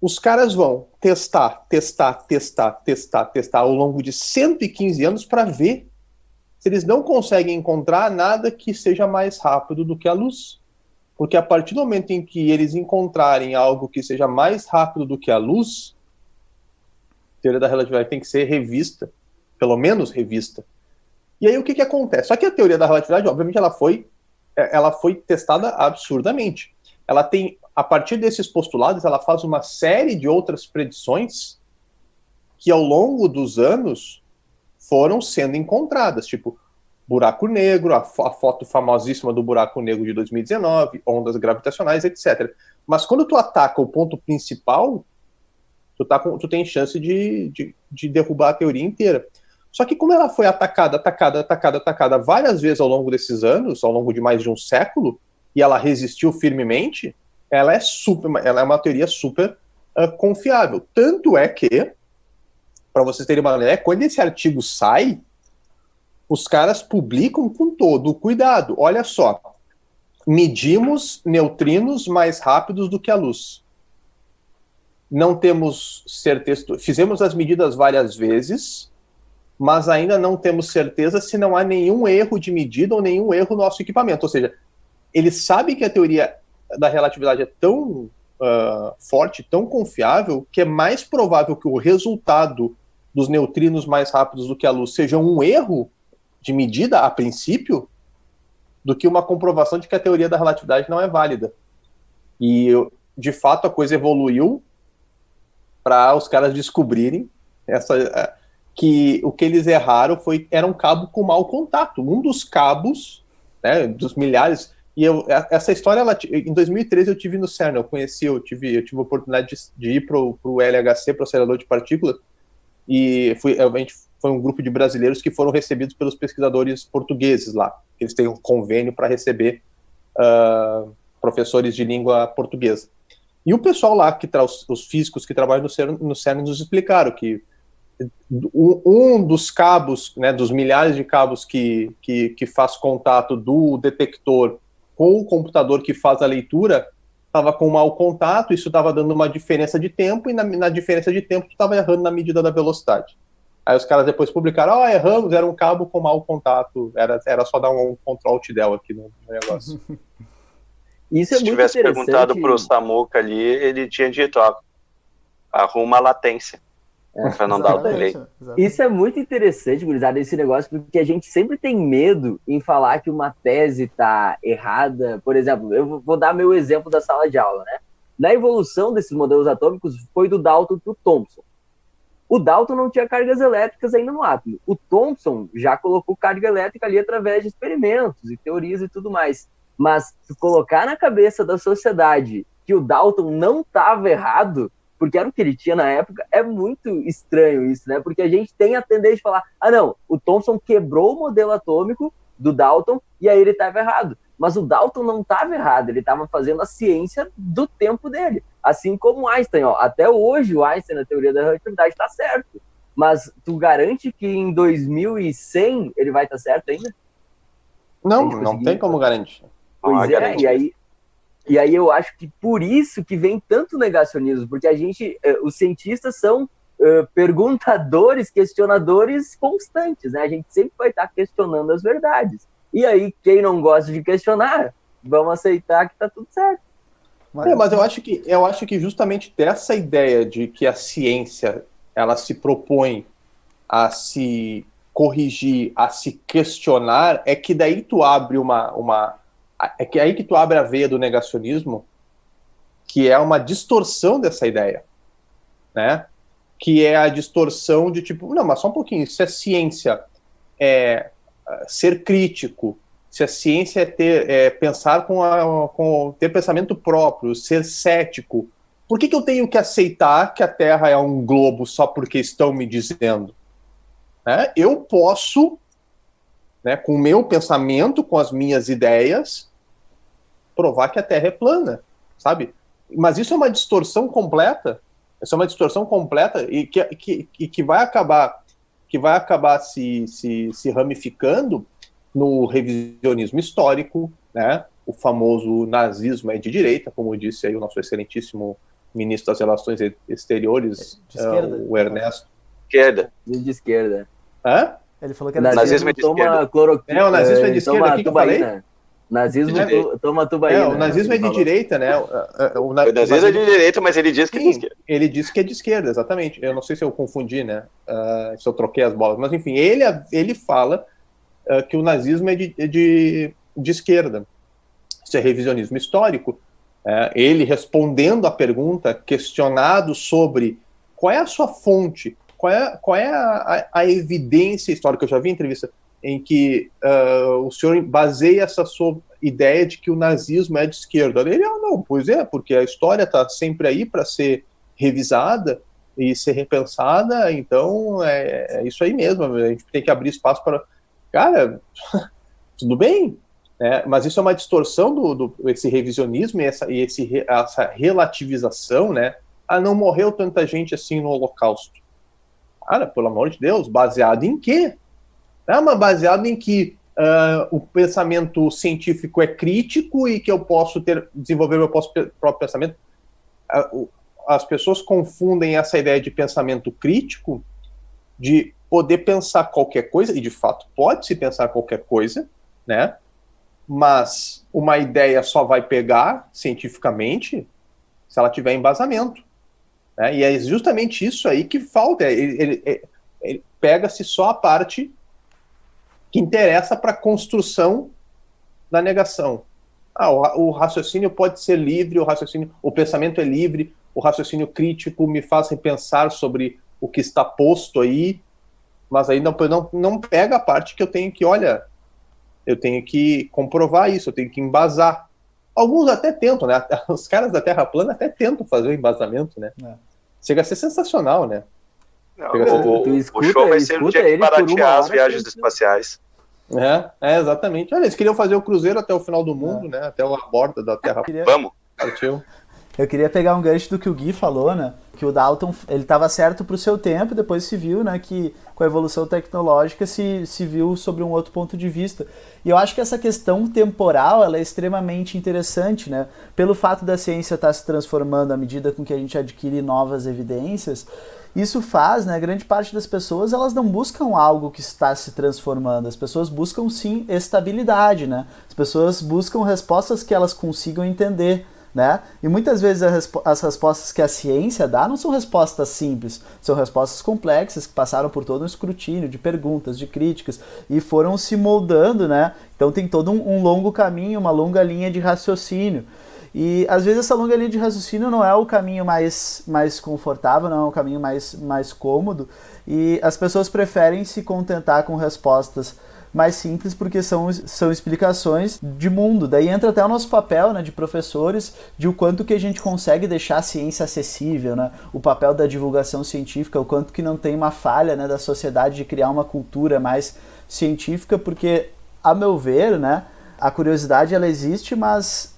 os caras vão testar, testar, testar, testar, testar ao longo de 115 anos para ver eles não conseguem encontrar nada que seja mais rápido do que a luz. Porque a partir do momento em que eles encontrarem algo que seja mais rápido do que a luz, a teoria da relatividade tem que ser revista, pelo menos revista. E aí o que, que acontece? Só que a teoria da relatividade, obviamente, ela foi, é, ela foi testada absurdamente. Ela tem, a partir desses postulados, ela faz uma série de outras predições que ao longo dos anos foram sendo encontradas, tipo buraco negro, a, a, foto famosíssima do buraco negro de 2019, ondas gravitacionais, etc. Mas quando tu ataca o ponto principal, tu, tá com, tu tem chance de, de, de derrubar a teoria inteira. Só que como ela foi atacada, atacada, atacada, atacada várias vezes ao longo desses anos, ao longo de mais de um século, e ela resistiu firmemente, ela é super, ela é uma teoria super uh, confiável. Tanto é que, para vocês terem uma ideia, quando esse artigo sai, os caras publicam com todo o cuidado. Olha só, medimos neutrinos mais rápidos do que a luz. Não temos certeza, fizemos as medidas várias vezes, mas ainda não temos certeza se não há nenhum erro de medida ou nenhum erro no nosso equipamento. Ou seja, ele sabe que a teoria da relatividade é tão uh, forte, tão confiável, que é mais provável que o resultado dos neutrinos mais rápidos do que a luz seja um erro de medida, a princípio, do que uma comprovação de que a teoria da relatividade não é válida. E, de fato, a coisa evoluiu para os caras descobrirem essa que o que eles erraram foi era um cabo com mau contato. Um dos cabos, né, dos milhares. E eu, essa história, ela, em 2013 eu tive no CERN, eu conheci, eu tive, eu tive a oportunidade de, de ir para o LHC, para o acelerador de partículas, e fui, a gente foi um grupo de brasileiros que foram recebidos pelos pesquisadores portugueses lá. Eles têm um convênio para receber uh, professores de língua portuguesa. E o pessoal lá, que os, os físicos que trabalham no CERN, no CERN nos explicaram que um dos cabos, né, dos milhares de cabos que, que, que faz contato do detector com o computador que faz a leitura, estava com mau contato, isso estava dando uma diferença de tempo, e na, na diferença de tempo tu estava errando na medida da velocidade. Aí os caras depois publicaram, ó, oh, erramos, era um cabo com mau contato, era, era só dar um, um Ctrl Alt Del aqui no, no negócio. Isso é Se tivesse perguntado pro Samuca ali, ele tinha dito, ó, arruma a latência. É, para não dar o delay. Isso é muito interessante, gurizada, esse negócio, porque a gente sempre tem medo em falar que uma tese tá errada. Por exemplo, eu vou dar meu exemplo da sala de aula, né? Na evolução desses modelos atômicos foi do Dalton para o Thomson. O Dalton não tinha cargas elétricas ainda no átomo. O Thomson já colocou carga elétrica ali através de experimentos e teorias e tudo mais. Mas colocar na cabeça da sociedade que o Dalton não estava errado, porque era o que ele tinha na época, é muito estranho isso, né? Porque a gente tem a tendência de falar: ah, não, o Thomson quebrou o modelo atômico do Dalton e aí ele estava errado. Mas o Dalton não estava errado, ele estava fazendo a ciência do tempo dele. Assim como Einstein, ó. Até hoje o Einstein na teoria da relatividade está certo. Mas tu garante que em 2100 ele vai estar tá certo ainda? Não, não tem como garantir. Pois é, e aí, e aí eu acho que por isso que vem tanto negacionismo, porque a gente, eh, os cientistas são uh, perguntadores, questionadores constantes, né? A gente sempre vai estar questionando as verdades. E aí, quem não gosta de questionar, vamos aceitar que tá tudo certo. Mas, é, mas eu acho que eu acho que justamente dessa ideia de que a ciência ela se propõe a se corrigir, a se questionar, é que daí tu abre uma, uma é que é aí que tu abre a veia do negacionismo, que é uma distorção dessa ideia, né? Que é a distorção de tipo, não, mas só um pouquinho, se a ciência é ser crítico, se a ciência é ter é, pensar com, a, com ter pensamento próprio, ser cético, por que, que eu tenho que aceitar que a Terra é um globo só porque estão me dizendo? Né? Eu posso, né, com o meu pensamento, com as minhas ideias, provar que a Terra é plana, sabe? Mas isso é uma distorção completa. Isso é uma distorção completa e que, que, que vai acabar que vai acabar se, se, se ramificando no revisionismo histórico, né? O famoso nazismo é de direita, como disse aí o nosso excelentíssimo ministro das Relações Exteriores, uh, o Ernesto. Esquerda. De esquerda. Hã? Ele falou que era nazismo, nazismo de toma cloroquina. É, o nazismo é de esquerda, toma tubaína. Nazismo é, toma tubaína. É, o nazismo é de direita, né? O, o, o, o nazismo é de direita, mas ele diz que Sim, é de esquerda. Ele disse que é de esquerda, exatamente. Eu não sei se eu confundi, né? Uh, se eu troquei as bolas. Mas, enfim, ele, ele fala uh, que o nazismo é de, de, de esquerda. Isso é revisionismo histórico. Uh, ele respondendo à pergunta, questionado sobre qual é a sua fonte, qual é, qual é a, a, a evidência histórica. Eu já vi entrevista em que uh, o senhor baseia essa sua ideia de que o nazismo é de esquerda. Ele, ah, não, pois é, porque a história está sempre aí para ser revisada e ser repensada, então é, é, isso aí mesmo, a gente tem que abrir espaço para. Cara, tudo bem, né? mas isso é uma distorção do, do esse revisionismo e, essa, e esse, essa relativização, né? Ah, não morreu tanta gente assim no Holocausto. Cara, pelo amor de Deus, baseado em quê? É uma baseado em que uh, o pensamento científico é crítico e que eu posso ter desenvolver meu próprio pensamento. Uh, as pessoas confundem essa ideia de pensamento crítico de poder pensar qualquer coisa, e de fato pode-se pensar qualquer coisa, né? Mas uma ideia só vai pegar cientificamente se ela tiver embasamento. Né? E é justamente isso aí que falta. Ele, ele, ele pega-se só a parte que interessa para a construção da negação. Ah, o, o, raciocínio pode ser livre, o raciocínio, o pensamento é livre, o raciocínio crítico me faz repensar sobre o que está posto aí, mas aí não, não, não pega a parte que eu tenho que, olha, eu tenho que comprovar isso, eu tenho que embasar. Alguns até tentam, né? Os caras da Terra plana até tentam fazer o embasamento, né? É. Chega a ser sensacional, né? Não, o, o, escuta, o, show vai ser o dia que baratear as viagens espaciais. É, é, exatamente. Olha, eles queriam fazer o cruzeiro até o final do mundo, é. né? Até a borda da Terra. Vamos. Partiu. Eu queria pegar um gancho do que o Gui falou, né? Que o Dalton, ele estava certo para o seu tempo, depois se viu, né? Que com a evolução tecnológica se, se viu sobre um outro ponto de vista. E eu acho que essa questão temporal, ela é extremamente interessante, né? Pelo fato da ciência estar tá se transformando à medida com que a gente adquire novas evidências, isso faz, né, grande parte das pessoas, elas não buscam algo que está se transformando. As pessoas buscam sim estabilidade, né? As pessoas buscam respostas que elas consigam entender. Né? E muitas vezes as respostas que a ciência dá não são respostas simples, são respostas complexas que passaram por todo um escrutínio de perguntas, de críticas e foram se moldando, né? Então tem todo um, um longo caminho, uma longa linha de raciocínio. E às vezes essa longa linha de raciocínio não é o caminho mais, mais confortável, não é o caminho mais, mais cômodo, e as pessoas preferem se contentar com respostas mais simples porque são, são explicações de mundo. Daí entra até o nosso papel né, de professores, de o quanto que a gente consegue deixar a ciência acessível, né? o papel da divulgação científica, o quanto que não tem uma falha né, da sociedade de criar uma cultura mais científica, porque, a meu ver, né, a curiosidade ela existe, mas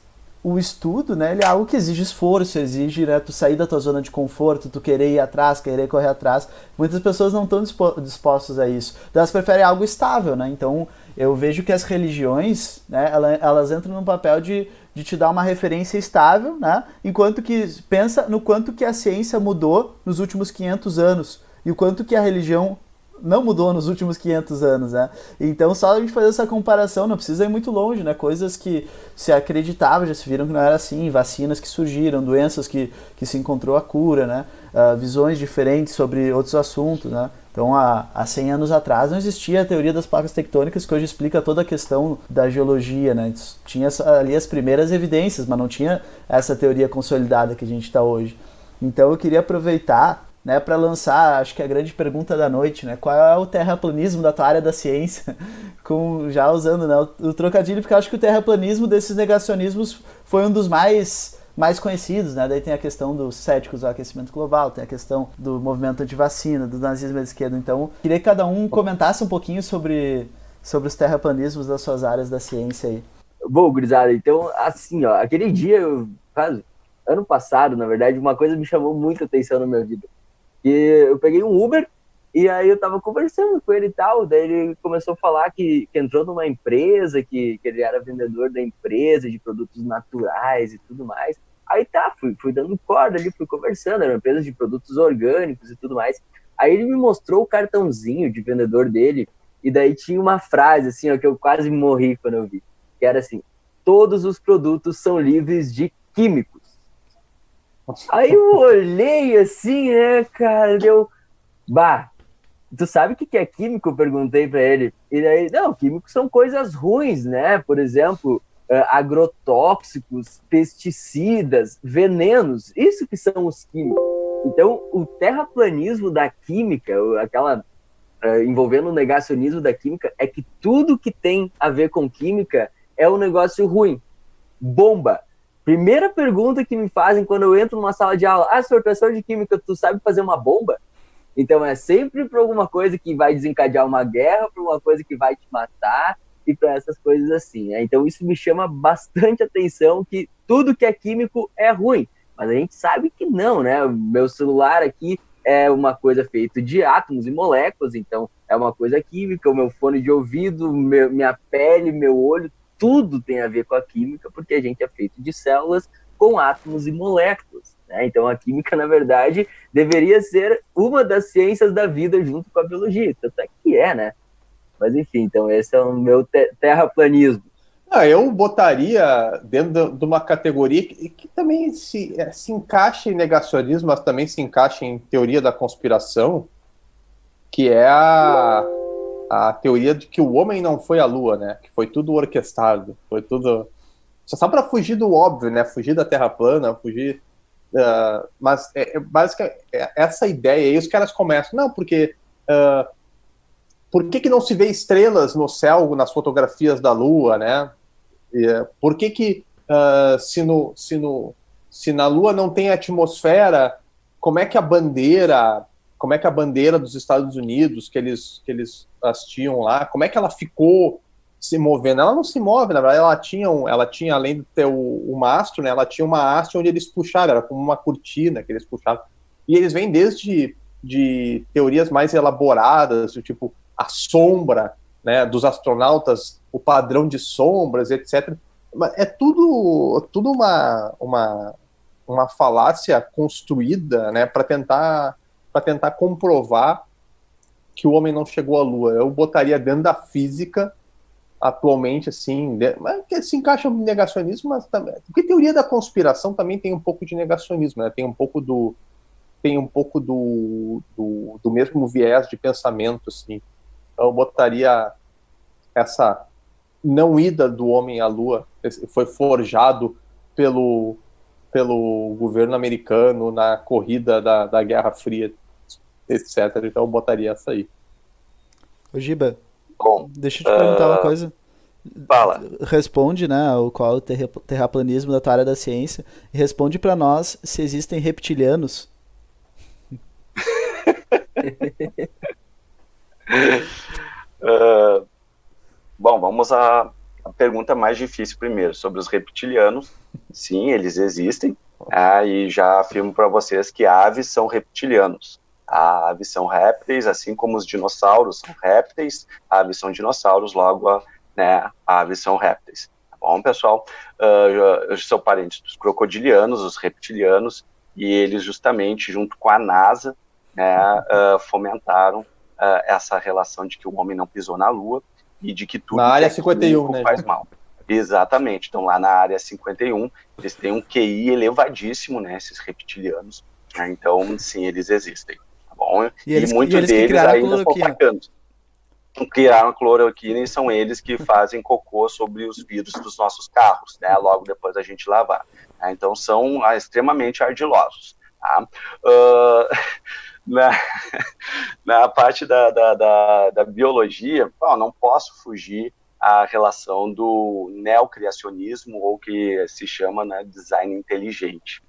o estudo, né, ele é algo que exige esforço, exige né, tu sair da tua zona de conforto, tu querer ir atrás, querer correr atrás. Muitas pessoas não estão dispostas a isso. Então, elas preferem algo estável, né? Então, eu vejo que as religiões, né, elas entram no papel de, de te dar uma referência estável, né? Enquanto que pensa no quanto que a ciência mudou nos últimos 500 anos e o quanto que a religião não mudou nos últimos 500 anos, né? Então, só a gente fazer essa comparação, não precisa ir muito longe, né? Coisas que se acreditava, já se viram que não era assim, vacinas que surgiram, doenças que, que se encontrou a cura, né? Uh, visões diferentes sobre outros assuntos, né? Então, há, há 100 anos atrás não existia a teoria das placas tectônicas, que hoje explica toda a questão da geologia, né? Tinha ali as primeiras evidências, mas não tinha essa teoria consolidada que a gente está hoje. Então, eu queria aproveitar né, para lançar, acho que a grande pergunta da noite, né, qual é o terraplanismo da tua área da ciência, com já usando né, o, o trocadilho, porque acho que o terraplanismo desses negacionismos foi um dos mais mais conhecidos, né? Daí tem a questão dos céticos do aquecimento global, tem a questão do movimento anti-vacina, do nazismo da esquerda. Então, queria que cada um comentasse um pouquinho sobre, sobre os terraplanismos das suas áreas da ciência aí. Bom, gurizada, então, assim, ó, aquele dia, eu, ano passado, na verdade, uma coisa me chamou muita atenção na minha vida. E eu peguei um Uber e aí eu tava conversando com ele e tal, daí ele começou a falar que, que entrou numa empresa, que, que ele era vendedor da empresa de produtos naturais e tudo mais. Aí tá, fui, fui dando corda ali, fui conversando, era uma empresa de produtos orgânicos e tudo mais. Aí ele me mostrou o cartãozinho de vendedor dele E daí tinha uma frase, assim, ó, que eu quase morri quando eu vi. Que era assim, todos os produtos são livres de químicos. Aí eu olhei assim, né, cara, deu... Bah, tu sabe o que é químico? Perguntei para ele. E daí, não, químicos são coisas ruins, né? Por exemplo, uh, agrotóxicos, pesticidas, venenos, isso que são os químicos. Então, o terraplanismo da química, aquela uh, envolvendo o negacionismo da química, é que tudo que tem a ver com química é um negócio ruim. Bomba. Primeira pergunta que me fazem quando eu entro numa sala de aula: Ah, senhor professor de química, tu sabe fazer uma bomba? Então é sempre para alguma coisa que vai desencadear uma guerra, para uma coisa que vai te matar, e para essas coisas assim. Né? Então isso me chama bastante atenção que tudo que é químico é ruim, mas a gente sabe que não, né? Meu celular aqui é uma coisa feita de átomos e moléculas, então é uma coisa química, o meu fone de ouvido, meu, minha pele, meu olho, tudo tem a ver com a química, porque a gente é feito de células com átomos e moléculas. Né? Então a química, na verdade, deveria ser uma das ciências da vida junto com a biologia, tanto é que é, né? Mas enfim, então esse é o meu te terraplanismo. Ah, eu botaria dentro de uma categoria que, que também se, é, se encaixa em negacionismo, mas também se encaixa em teoria da conspiração, que é a, a teoria de que o homem não foi à lua, né? Que foi tudo orquestrado, foi tudo só para fugir do óbvio, né? Fugir da Terra plana, fugir. Uh, mas é, é basicamente é, essa ideia, e os caras começam, não, porque uh, por que, que não se vê estrelas no céu nas fotografias da Lua, né? E, por que, que uh, se, no, se, no, se na Lua não tem atmosfera, como é que a bandeira, como é que a bandeira dos Estados Unidos que eles que eles assistiam lá, como é que ela ficou se movendo? Ela não se move, na verdade, ela tinha, um, ela tinha além de ter o, o mastro, né? Ela tinha uma haste onde eles puxaram, era como uma cortina que eles puxavam. E eles vêm desde de teorias mais elaboradas, tipo a sombra né, dos astronautas, o padrão de sombras, etc. É tudo, tudo uma, uma, uma falácia construída né, para tentar, tentar comprovar que o homem não chegou à Lua. Eu botaria dentro da física atualmente, assim, mas que se encaixa no negacionismo, mas também. Porque teoria da conspiração também tem um pouco de negacionismo, né? Tem um pouco do. Tem um pouco do, do, do mesmo viés de pensamento, assim eu botaria essa não ida do homem à lua, foi forjado pelo, pelo governo americano na corrida da, da Guerra Fria, etc. Então eu botaria essa aí. Ô Giba, Bom, deixa eu te perguntar uh, uma coisa. Fala. Responde, né, o qual é o terraplanismo da tua área da ciência, e responde para nós se existem reptilianos. uh, bom, vamos à, à, pergunta mais difícil primeiro, sobre os reptilianos. Sim, eles existem, uh, e já afirmo para vocês que aves são reptilianos. Aves são répteis, assim como os dinossauros são répteis, aves são dinossauros, logo, né, aves são répteis. Tá bom, pessoal? Uh, eu sou parente dos crocodilianos, os reptilianos, e eles justamente, junto com a NASA, né, uh, fomentaram uh, essa relação de que o homem não pisou na Lua e de que tudo na área 51, né, faz mal. Exatamente. Então, lá na área 51, eles têm um QI elevadíssimo, né, esses reptilianos. Né, então, sim, eles existem. Tá bom? E, e eles, muitos e eles deles ainda estão atacando. Criaram a cloroquina e são eles que fazem cocô sobre os vidros dos nossos carros, né, logo depois da gente lavar. Né, então, são ah, extremamente ardilosos. Tá? Uh, na, na parte da, da, da, da biologia, não posso fugir à relação do neocriacionismo, ou que se chama né, design inteligente.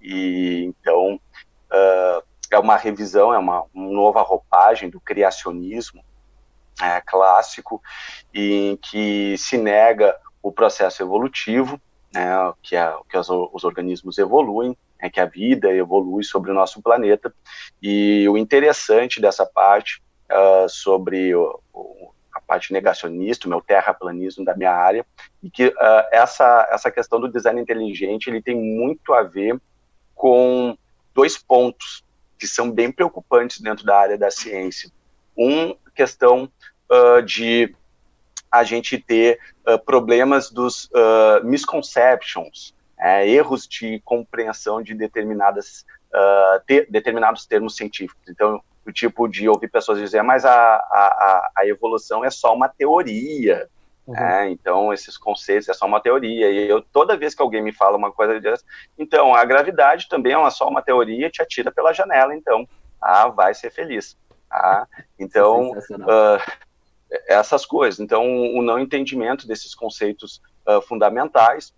E então uh, é uma revisão, é uma, nova roupagem do criacionismo é, clássico, em que se nega o processo evolutivo, né, que, é, que os, os organismos evoluem, é que a vida evolui sobre o nosso planeta. E o interessante dessa parte uh, sobre o, o, a parte negacionista, o meu terraplanismo da minha área, e que uh, essa, essa questão do design inteligente ele tem muito a ver com dois pontos que são bem preocupantes dentro da área da ciência. Um, questão uh, de a gente ter uh, problemas dos uh, misconceptions, é, erros de compreensão de determinadas, te, determinados termos científicos. Então, o tipo de ouvir pessoas dizer, mas a, a, a evolução é só uma teoria, Uhum. É, então, esses conceitos é só uma teoria. E eu, toda vez que alguém me fala uma coisa dessa, então, a gravidade também é uma, só uma teoria, te atira pela janela, então, ah, vai ser feliz. Ah, então, uh, essas coisas. Então, o não entendimento desses conceitos uh, fundamentais.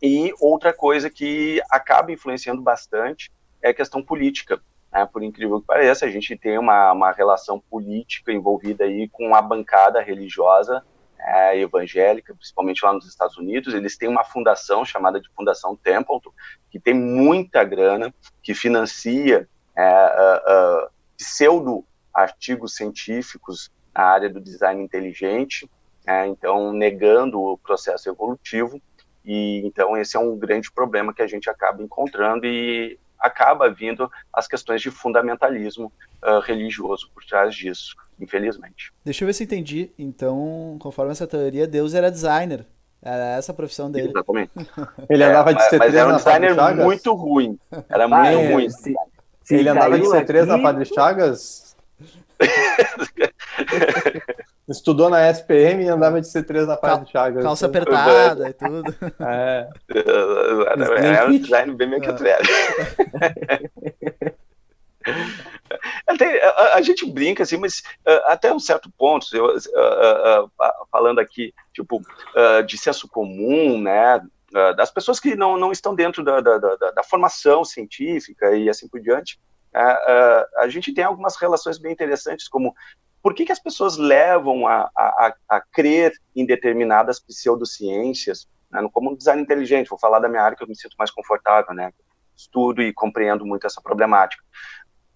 E outra coisa que acaba influenciando bastante é a questão política. Né? Por incrível que pareça, a gente tem uma, uma relação política envolvida aí com a bancada religiosa é, evangélica, principalmente lá nos Estados Unidos, eles têm uma fundação chamada de Fundação Templeton, que tem muita grana, que financia é, uh, uh, pseudo artigos científicos na área do design inteligente, é, então negando o processo evolutivo, e então esse é um grande problema que a gente acaba encontrando e acaba vindo as questões de fundamentalismo uh, religioso por trás disso infelizmente. Deixa eu ver se entendi. Então, conforme essa teoria, Deus era designer. Era essa a profissão dele. Exatamente. Ele andava de C3 mas era um designer muito ruim. Era ah, muito é, ruim. Se, se ele andava de C3 aqui... na Padre Chagas. Estudou na SPM e andava de C3 na Padre Cal Chagas. Calça apertada e tudo. É. Era um design bem meio que velho. Até, a, a, gente brinca assim, mas uh, até um certo ponto, eu, uh, uh, falando aqui, tipo, de senso comum, né, das pessoas que não, não estão dentro da, da, da, da formação científica e assim por diante, a gente tem algumas relações bem interessantes, como por que, que as pessoas levam a, a, a crer em determinadas pseudociências, né, como um design inteligente, vou falar da minha área que eu me sinto mais confortável, né, estudo e compreendo muito essa problemática.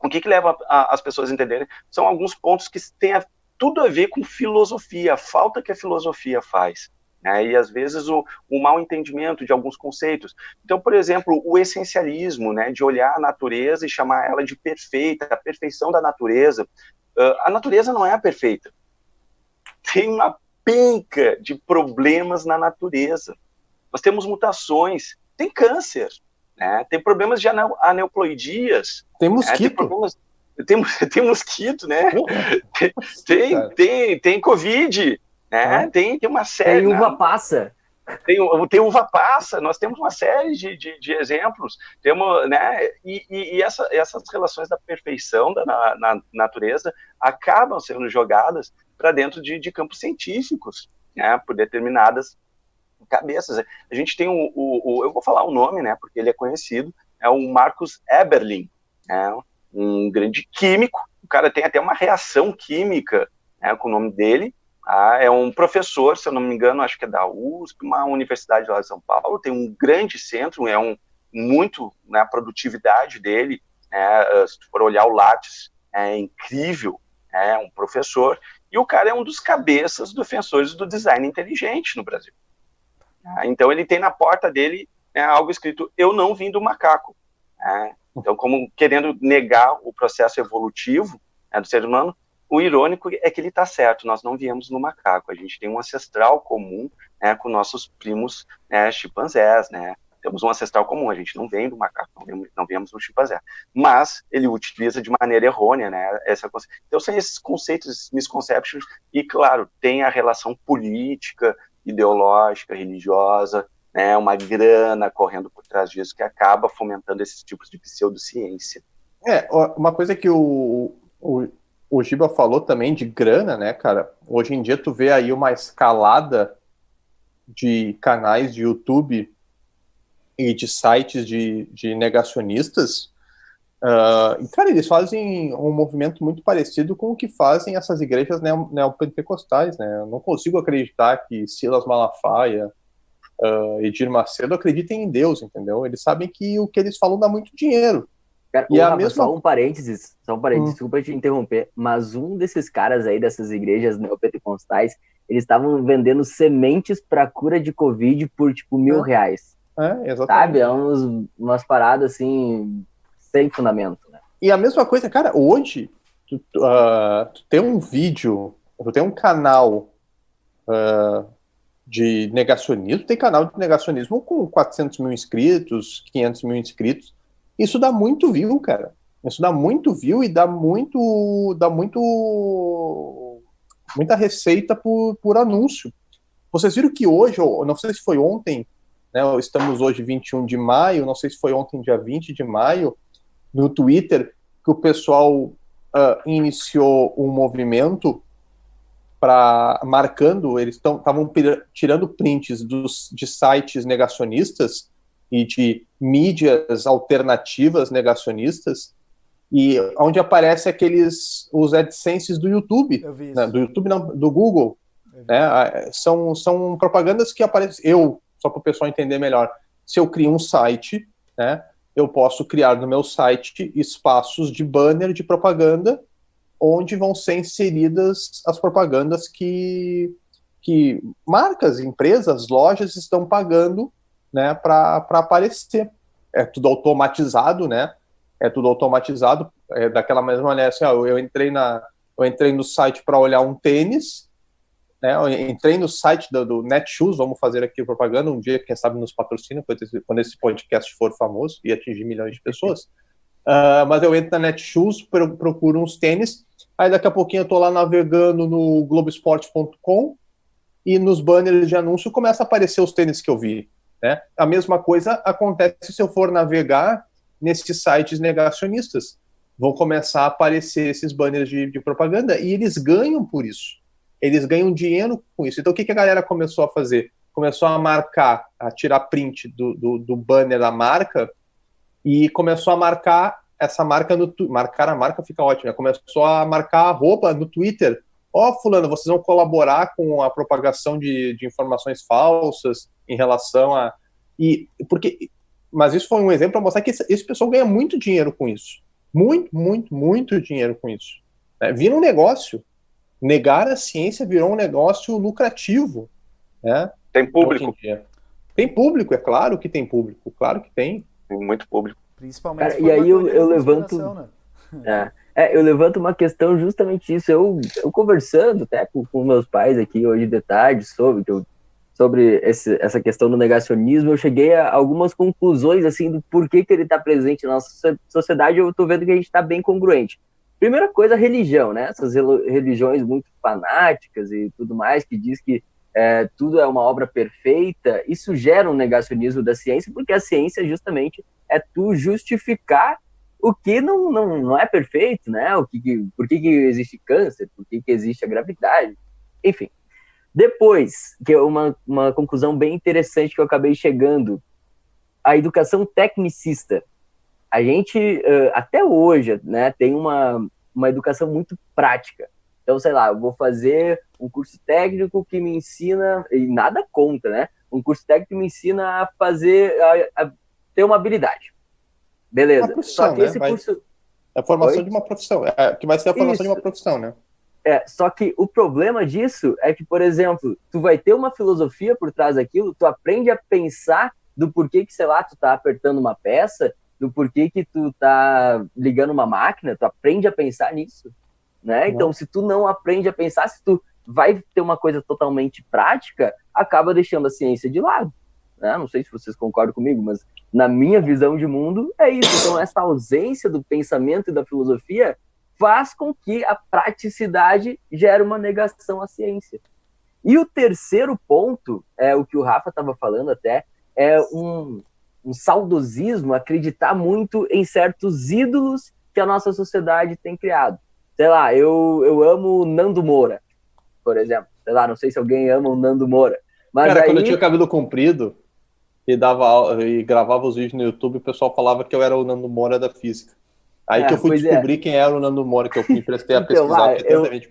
O que, que leva a, as pessoas a entenderem? São alguns pontos que têm a, tudo a ver com filosofia, a falta que a filosofia faz. Né? E às vezes o, o mal entendimento de alguns conceitos. Então, por exemplo, o essencialismo, né, de olhar a natureza e chamar ela de perfeita, a perfeição da natureza. Uh, a natureza não é perfeita. Tem uma penca de problemas na natureza. Nós temos mutações, tem câncer, né? Tem problemas de aneuploidias. Tem mosquito. Né? tem, tem, tem, mosquito, né? tem, tem, tem, tem Covid, né? Tem, tem uma série. Tem uva né? passa. Tem, tem uva passa, nós temos uma série de, de, de exemplos, temos, né, e, e, e essa, essas relações da perfeição da na, na natureza acabam sendo jogadas para dentro de, de campos científicos, né, por determinadas cabeças. A gente tem o, o, o, eu vou falar o nome, né, porque ele é conhecido, é o Marcus Eberlin, né, um grande químico, o cara tem até uma reação química né, com o nome dele, ah, é um professor, se eu não me engano, acho que é da USP, uma universidade lá de São Paulo, tem um grande centro, é um muito, né, a produtividade dele, né, se tu for olhar o Lattes, é incrível, é um professor, e o cara é um dos cabeças defensores do design inteligente no Brasil. Ah, então ele tem na porta dele né, algo escrito: "Eu não vim do macaco". Né? Então, como querendo negar o processo evolutivo né, do ser humano, o irônico é que ele está certo. Nós não viemos no macaco. A gente tem um ancestral comum né, com nossos primos né, chimpanzés, né? Temos um ancestral comum, a gente não vem do macaco, não viemos, não viemos do chimpanzé. Mas ele utiliza de maneira errônea, né? Essa, então são esses conceitos, esses misconceptions, e claro, tem a relação política, ideológica, religiosa, né, uma grana correndo por trás disso que acaba fomentando esses tipos de pseudociência. É, uma coisa que o, o, o Giba falou também de grana, né, cara? Hoje em dia tu vê aí uma escalada de canais de YouTube e de sites de, de negacionistas Uh, e, cara, eles fazem um movimento muito parecido com o que fazem essas igrejas neopentecostais, né? Eu não consigo acreditar que Silas Malafaia, uh, Edir Macedo acreditem em Deus, entendeu? Eles sabem que o que eles falam dá muito dinheiro. Cara, e a mesma... Só um parênteses, só um parênteses, hum. desculpa te interromper, mas um desses caras aí, dessas igrejas neopentecostais, eles estavam vendendo sementes para cura de Covid por, tipo, mil é. reais. É, exatamente. Sabe? É uns, umas paradas, assim, sem fundamento. Né? E a mesma coisa, cara, hoje, tu, uh, tu tem um vídeo, tu tem um canal uh, de negacionismo, tem canal de negacionismo com 400 mil inscritos, 500 mil inscritos, isso dá muito view, cara. Isso dá muito view e dá muito, dá muito, muita receita por, por anúncio. Vocês viram que hoje, ou não sei se foi ontem, né, estamos hoje 21 de maio, não sei se foi ontem, dia 20 de maio, no Twitter, que o pessoal uh, iniciou um movimento para marcando, eles estavam tirando prints dos, de sites negacionistas e de mídias alternativas negacionistas e onde aparece aqueles os AdSenses do YouTube, né, do YouTube não, do Google, né, são, são propagandas que aparecem, eu, só para o pessoal entender melhor, se eu crio um site, né, eu posso criar no meu site espaços de banner de propaganda onde vão ser inseridas as propagandas que, que marcas, empresas, lojas estão pagando né, para aparecer. É tudo automatizado, né? É tudo automatizado. É daquela mesma maneira, assim, ó, eu entrei na, eu entrei no site para olhar um tênis, né? Eu entrei no site do, do, Netshoes, vamos fazer aqui propaganda um dia, quem sabe nos patrocina quando esse, podcast for famoso e atingir milhões de pessoas. Uh, mas eu entro na Netshoes, procuro uns tênis, aí daqui a pouquinho eu tô lá navegando no Globoesporte.com e nos banners de anúncio começa a aparecer os tênis que eu vi. Né? A mesma coisa acontece se eu for navegar nesses sites negacionistas. Vão começar a aparecer esses banners de, de propaganda e eles ganham por isso. Eles ganham dinheiro com isso. Então, o que, que a galera começou a fazer? Começou a marcar, a tirar print do, do, do banner da marca e começou a marcar essa marca no marcar a marca fica ótimo, né? começou a marcar arroba no Twitter. Ó, oh, fulano, vocês vão colaborar com a propagação de, de informações falsas, em relação a. E, porque, mas isso foi um exemplo para mostrar que esse, esse, pessoal ganha muito dinheiro com isso. Muito, muito, muito dinheiro com isso. É, vira um negócio. Negar a ciência virou um negócio lucrativo. Né? Tem público. Tem público, é claro que tem público. Claro que tem. Tem muito público. Principalmente. Cara, e aí eu, eu levanto. Né? É, é, eu levanto uma questão justamente isso. Eu, eu conversando até com, com meus pais aqui hoje de tarde sobre eu sobre esse, essa questão do negacionismo, eu cheguei a algumas conclusões, assim, do porquê que ele está presente na nossa sociedade, eu estou vendo que a gente está bem congruente. Primeira coisa, a religião, né? Essas religiões muito fanáticas e tudo mais, que diz que é, tudo é uma obra perfeita, isso gera um negacionismo da ciência, porque a ciência justamente é tu justificar o que não, não, não é perfeito, né? O que, que, por que, que existe câncer, por que, que existe a gravidade, enfim. Depois, que é uma, uma conclusão bem interessante que eu acabei chegando, a educação tecnicista. A gente, até hoje, né, tem uma, uma educação muito prática. Então, sei lá, eu vou fazer um curso técnico que me ensina, e nada contra, né? Um curso técnico que me ensina a fazer, a, a ter uma habilidade. Beleza. Só que né? esse vai... curso. É a formação Oi? de uma profissão. É, que vai ser a formação Isso. de uma profissão, né? É, só que o problema disso é que, por exemplo, tu vai ter uma filosofia por trás daquilo, tu aprende a pensar do porquê que, sei lá, tu tá apertando uma peça, do porquê que tu tá ligando uma máquina, tu aprende a pensar nisso, né? Então, se tu não aprende a pensar, se tu vai ter uma coisa totalmente prática, acaba deixando a ciência de lado. Né? Não sei se vocês concordam comigo, mas na minha visão de mundo é isso. Então, essa ausência do pensamento e da filosofia faz com que a praticidade gere uma negação à ciência. E o terceiro ponto, é o que o Rafa estava falando até, é um, um saudosismo, acreditar muito em certos ídolos que a nossa sociedade tem criado. Sei lá, eu, eu amo Nando Moura, por exemplo. Sei lá, não sei se alguém ama o Nando Moura. Mas Cara, aí... quando eu tinha cabelo comprido e, dava, e gravava os vídeos no YouTube, o pessoal falava que eu era o Nando Moura da física. Aí é, que eu fui é. descobrir é. quem era o Nando Moura, que eu me prestei a então, pesquisar, porque eu, gente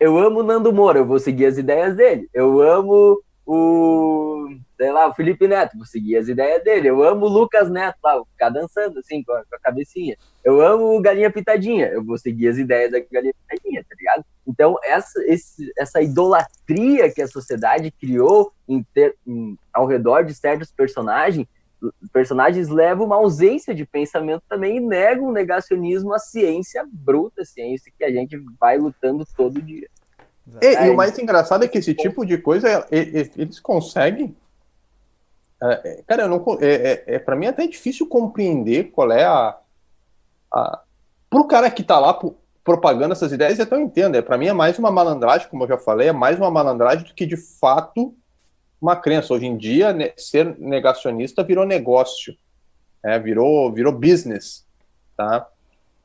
Eu amo o Nando Moura, eu vou seguir as ideias dele. Eu amo o, sei lá, o Felipe Neto, vou seguir as ideias dele. Eu amo o Lucas Neto lá, vou ficar dançando assim, com a, com a cabecinha. Eu amo o Galinha Pitadinha, eu vou seguir as ideias da Galinha Pitadinha, tá ligado? Então, essa, esse, essa idolatria que a sociedade criou em ter, em, ao redor de certos personagens personagens levam uma ausência de pensamento também e negam um negacionismo à ciência bruta, ciência que a gente vai lutando todo dia. E, e, o mais engraçado é que esse tipo de coisa eles conseguem. É, cara, eu não, é, é, é para mim é até difícil compreender qual é a, a pro cara que tá lá propagando essas ideias, eu entendo. É, para mim é mais uma malandragem, como eu já falei, é mais uma malandragem do que de fato uma crença. Hoje em dia, né, ser negacionista virou negócio, é, virou, virou business, tá?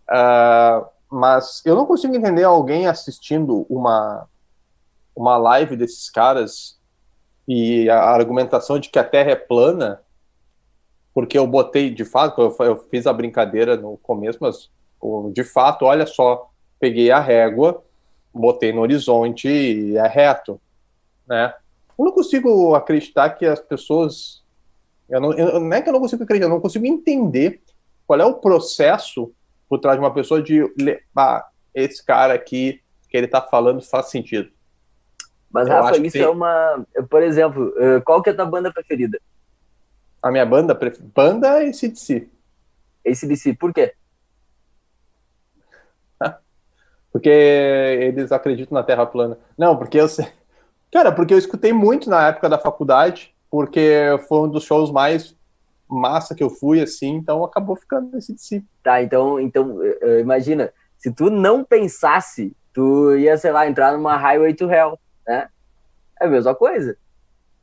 Uh, mas eu não consigo entender alguém assistindo uma, uma live desses caras e a argumentação de que a Terra é plana, porque eu botei, de fato, eu, fiz a brincadeira no começo, mas de fato, olha só, peguei a régua, botei no horizonte e é reto, né? Eu não consigo acreditar que as pessoas, eu não, eu, não é que eu não consigo acreditar, eu não consigo entender qual é o processo por trás de uma pessoa de ah, esse cara aqui que ele está falando faz sentido. Mas, Rafa, isso tem... é uma. Por exemplo, eh, qual que é a tua banda preferida? A minha banda preferida? Banda é ACDC. ACDC, por quê? porque eles acreditam na Terra plana. Não, porque eu sei. Cara, porque eu escutei muito na época da faculdade, porque foi um dos shows mais massa que eu fui, assim, então acabou ficando nesse de Tá, então, então imagina, se tu não pensasse, tu ia, sei lá, entrar numa Highway to Hell, né? É a mesma coisa.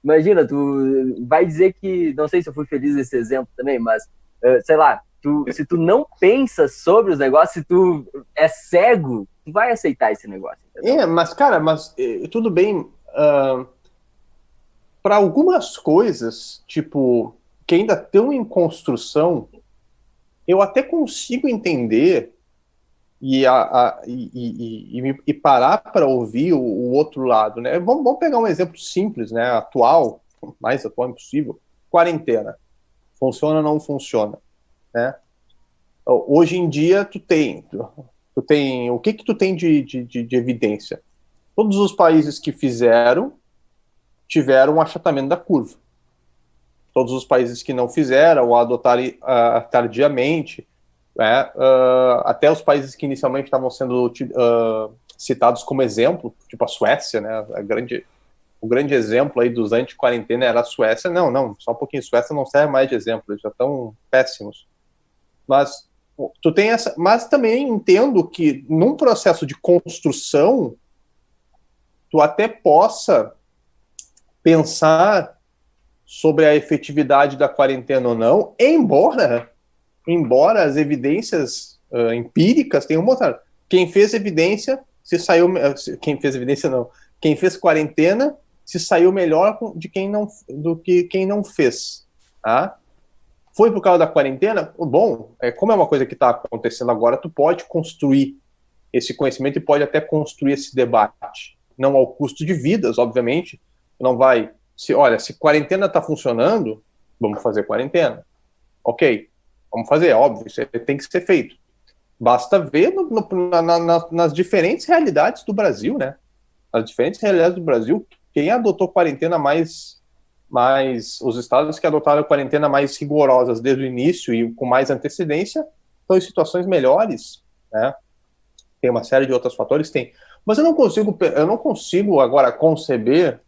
Imagina, tu vai dizer que, não sei se eu fui feliz nesse exemplo também, mas, sei lá, tu, se tu não pensa sobre os negócios, se tu é cego, tu vai aceitar esse negócio. Entendeu? É, mas, cara, mas eh, tudo bem. Uh, para algumas coisas, tipo, que ainda estão em construção, eu até consigo entender e, a, a, e, e, e parar para ouvir o, o, outro lado, né? Vamos, vamos, pegar um exemplo simples, né? Atual, mais atual possível, quarentena. Funciona ou não funciona, né? Hoje em dia, tu tem, tu, tu tem, o que que tu tem de, de, de, de evidência? Todos os países que fizeram tiveram um achatamento da curva todos os países que não fizeram ou adotaram uh, tardiamente, uh, até os países que inicialmente estavam sendo uh, citados como exemplo, tipo a Suécia, né, a grande, o grande exemplo aí dos anti-quarentena era a Suécia. Não, não, só um pouquinho, Suécia não serve mais de exemplo, eles já estão péssimos. Mas tu tem essa, mas também entendo que num processo de construção tu até possa pensar sobre a efetividade da quarentena ou não, embora, embora as evidências uh, empíricas tenham mostrado. Quem fez evidência se saiu, quem fez evidência não, quem fez quarentena se saiu melhor de quem não do que quem não fez, tá? Foi por causa da quarentena? Bom, é, como é uma coisa que está acontecendo agora, tu pode construir esse conhecimento e pode até construir esse debate, não ao custo de vidas, obviamente, não vai se, olha, se quarentena está funcionando, vamos fazer quarentena. Ok, vamos fazer, é óbvio, isso tem que ser feito. Basta ver no, no, na, na, nas diferentes realidades do Brasil, né? As diferentes realidades do Brasil, quem adotou quarentena mais, mais os estados que adotaram quarentena mais rigorosas desde o início e com mais antecedência estão em situações melhores, né? Tem uma série de outros fatores, tem. Mas eu não consigo, eu não consigo agora conceber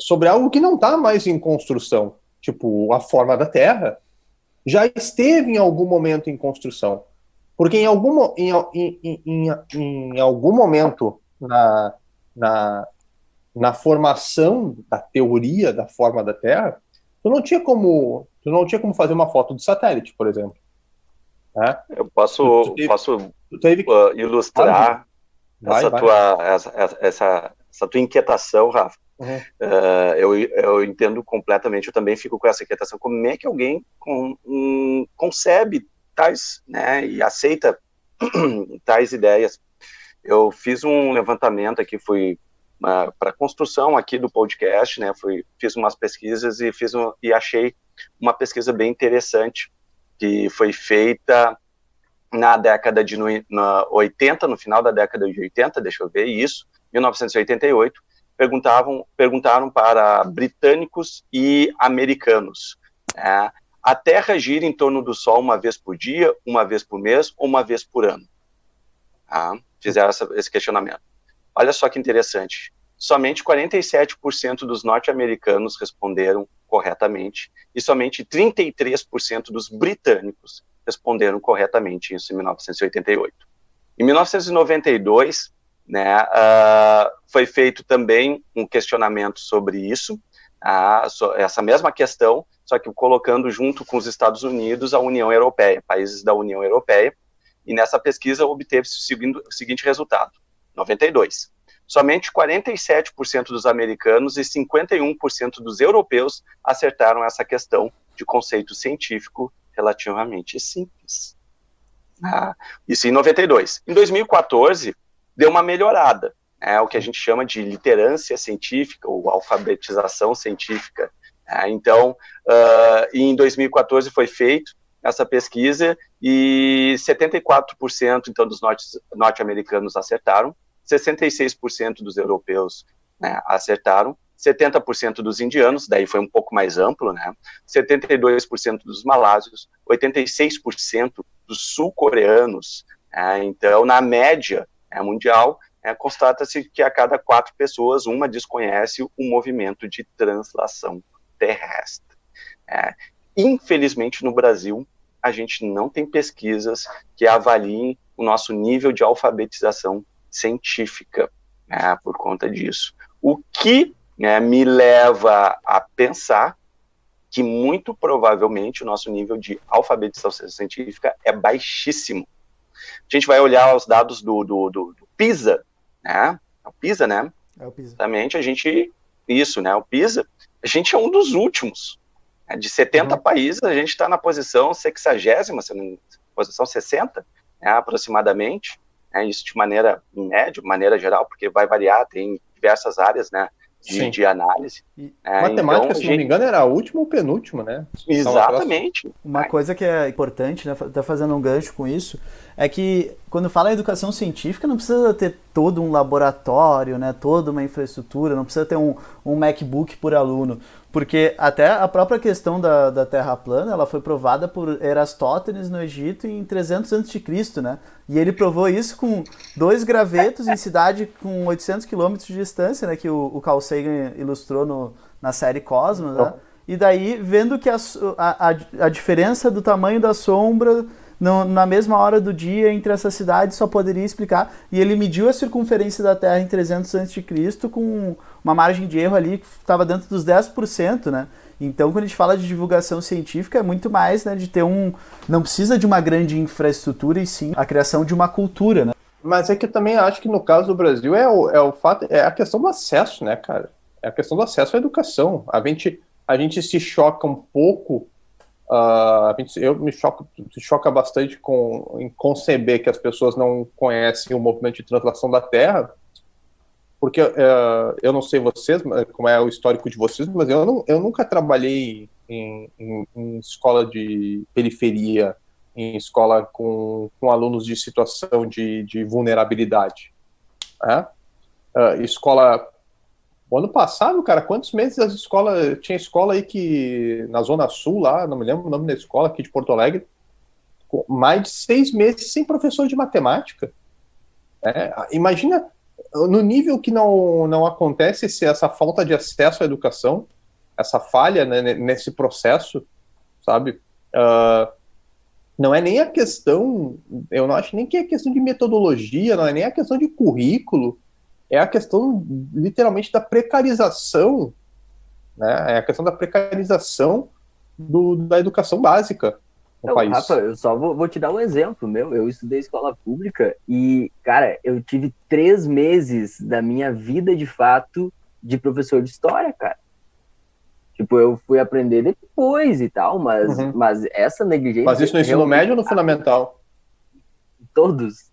sobre algo que não está mais em construção, tipo a forma da Terra, já esteve em algum momento em construção. Porque em algum, em, em, em, em algum momento na, na, na formação da teoria da forma da Terra, tu não tinha como, tu não tinha como fazer uma foto de satélite, por exemplo. Né? Eu posso, tu teve, posso teve que... uh, ilustrar vai, essa, vai. Tua, essa, essa, essa tua inquietação, Rafa, Uhum. Uh, eu, eu entendo completamente, eu também fico com essa inquietação. Como é que alguém com, um, concebe tais, né, e aceita tais ideias? Eu fiz um levantamento aqui, fui uh, para a construção aqui do podcast, né, fui, fiz umas pesquisas e, fiz um, e achei uma pesquisa bem interessante, que foi feita na década de no, na 80, no final da década de 80, deixa eu ver isso, 1988, perguntavam, perguntaram para britânicos e americanos. É, a Terra gira em torno do Sol uma vez por dia, uma vez por mês ou uma vez por ano? Ah, fizeram essa, esse questionamento. olha só que interessante, somente 47% dos norte-americanos responderam corretamente e somente 33% dos britânicos responderam corretamente isso em 1988. Em 1992, né, uh, foi feito também um questionamento sobre isso, uh, so, essa mesma questão, só que colocando junto com os Estados Unidos a União Europeia, países da União Europeia, e nessa pesquisa obteve-se o seguinte resultado: 92. Somente 47% dos americanos e 51% dos europeus acertaram essa questão de conceito científico relativamente simples. Ah, isso em 92. Em 2014, deu uma melhorada, é o que a gente chama de literância científica ou alfabetização científica. É, então, uh, em 2014 foi feito essa pesquisa e 74% então dos norte-americanos acertaram, 66% dos europeus né, acertaram, 70% dos indianos, daí foi um pouco mais amplo, né? 72% dos malásios, 86% dos sul-coreanos. Né? Então, na média né, mundial, é, constata-se que a cada quatro pessoas, uma desconhece o movimento de translação terrestre. É, infelizmente, no Brasil, a gente não tem pesquisas que avaliem o nosso nível de alfabetização científica né, por conta disso. O que né, me leva a pensar que muito provavelmente o nosso nível de alfabetização científica é baixíssimo. A gente vai olhar os dados do, do, do, do PISA, né? É o PISA, né? É o PISA. Exatamente, a gente, isso, né? O PISA, a gente é um dos últimos. Né? De 70 uhum. países, a gente está na posição 60, posição 60, né, aproximadamente né, isso de maneira em médio, maneira geral, porque vai variar, tem diversas áreas, né, de, de análise. É, matemática, então, se gente... não me engano, era a última ou penúltima, né? Exatamente. Uma coisa que é importante, né, tá fazendo um gancho com isso, é que quando fala em educação científica, não precisa ter todo um laboratório, né, toda uma infraestrutura, não precisa ter um, um MacBook por aluno. Porque até a própria questão da, da Terra plana, ela foi provada por Erastótenes no Egito em 300 a.C., né? E ele provou isso com dois gravetos em cidade com 800 quilômetros de distância, né? Que o, o Carl Sagan ilustrou no, na série Cosmos, né? E daí, vendo que a, a, a diferença do tamanho da sombra no, na mesma hora do dia entre essas cidades só poderia explicar. E ele mediu a circunferência da Terra em 300 a.C. com uma margem de erro ali que estava dentro dos 10%, né? Então, quando a gente fala de divulgação científica, é muito mais né, de ter um. Não precisa de uma grande infraestrutura, e sim a criação de uma cultura, né? Mas é que eu também acho que no caso do Brasil é o, é o fato, é a questão do acesso, né, cara? É a questão do acesso à educação. A gente, a gente se choca um pouco Uh, eu me choco, choca bastante com em conceber que as pessoas não conhecem o movimento de translação da Terra, porque uh, eu não sei vocês, como é o histórico de vocês, mas eu, não, eu nunca trabalhei em, em, em, escola de periferia, em escola com, com alunos de situação de, de vulnerabilidade. Né? Uh, escola o ano passado, cara, quantos meses as escolas. Tinha escola aí que. Na Zona Sul, lá, não me lembro o nome da escola, aqui de Porto Alegre. Mais de seis meses sem professor de matemática. É, imagina no nível que não, não acontece esse, essa falta de acesso à educação, essa falha né, nesse processo, sabe? Uh, não é nem a questão, eu não acho nem que é questão de metodologia, não é nem a questão de currículo, é a questão, literalmente, da precarização, né? É a questão da precarização do, da educação básica no país. Rafa, eu só vou, vou, te dar um exemplo, meu. Eu estudei escola pública e, cara, eu tive três meses da minha vida, de fato, de professor de história, cara. Tipo, eu fui aprender depois e tal, mas, uhum. mas essa negligência... Mas isso no ensino médio ou no fundamental? Todos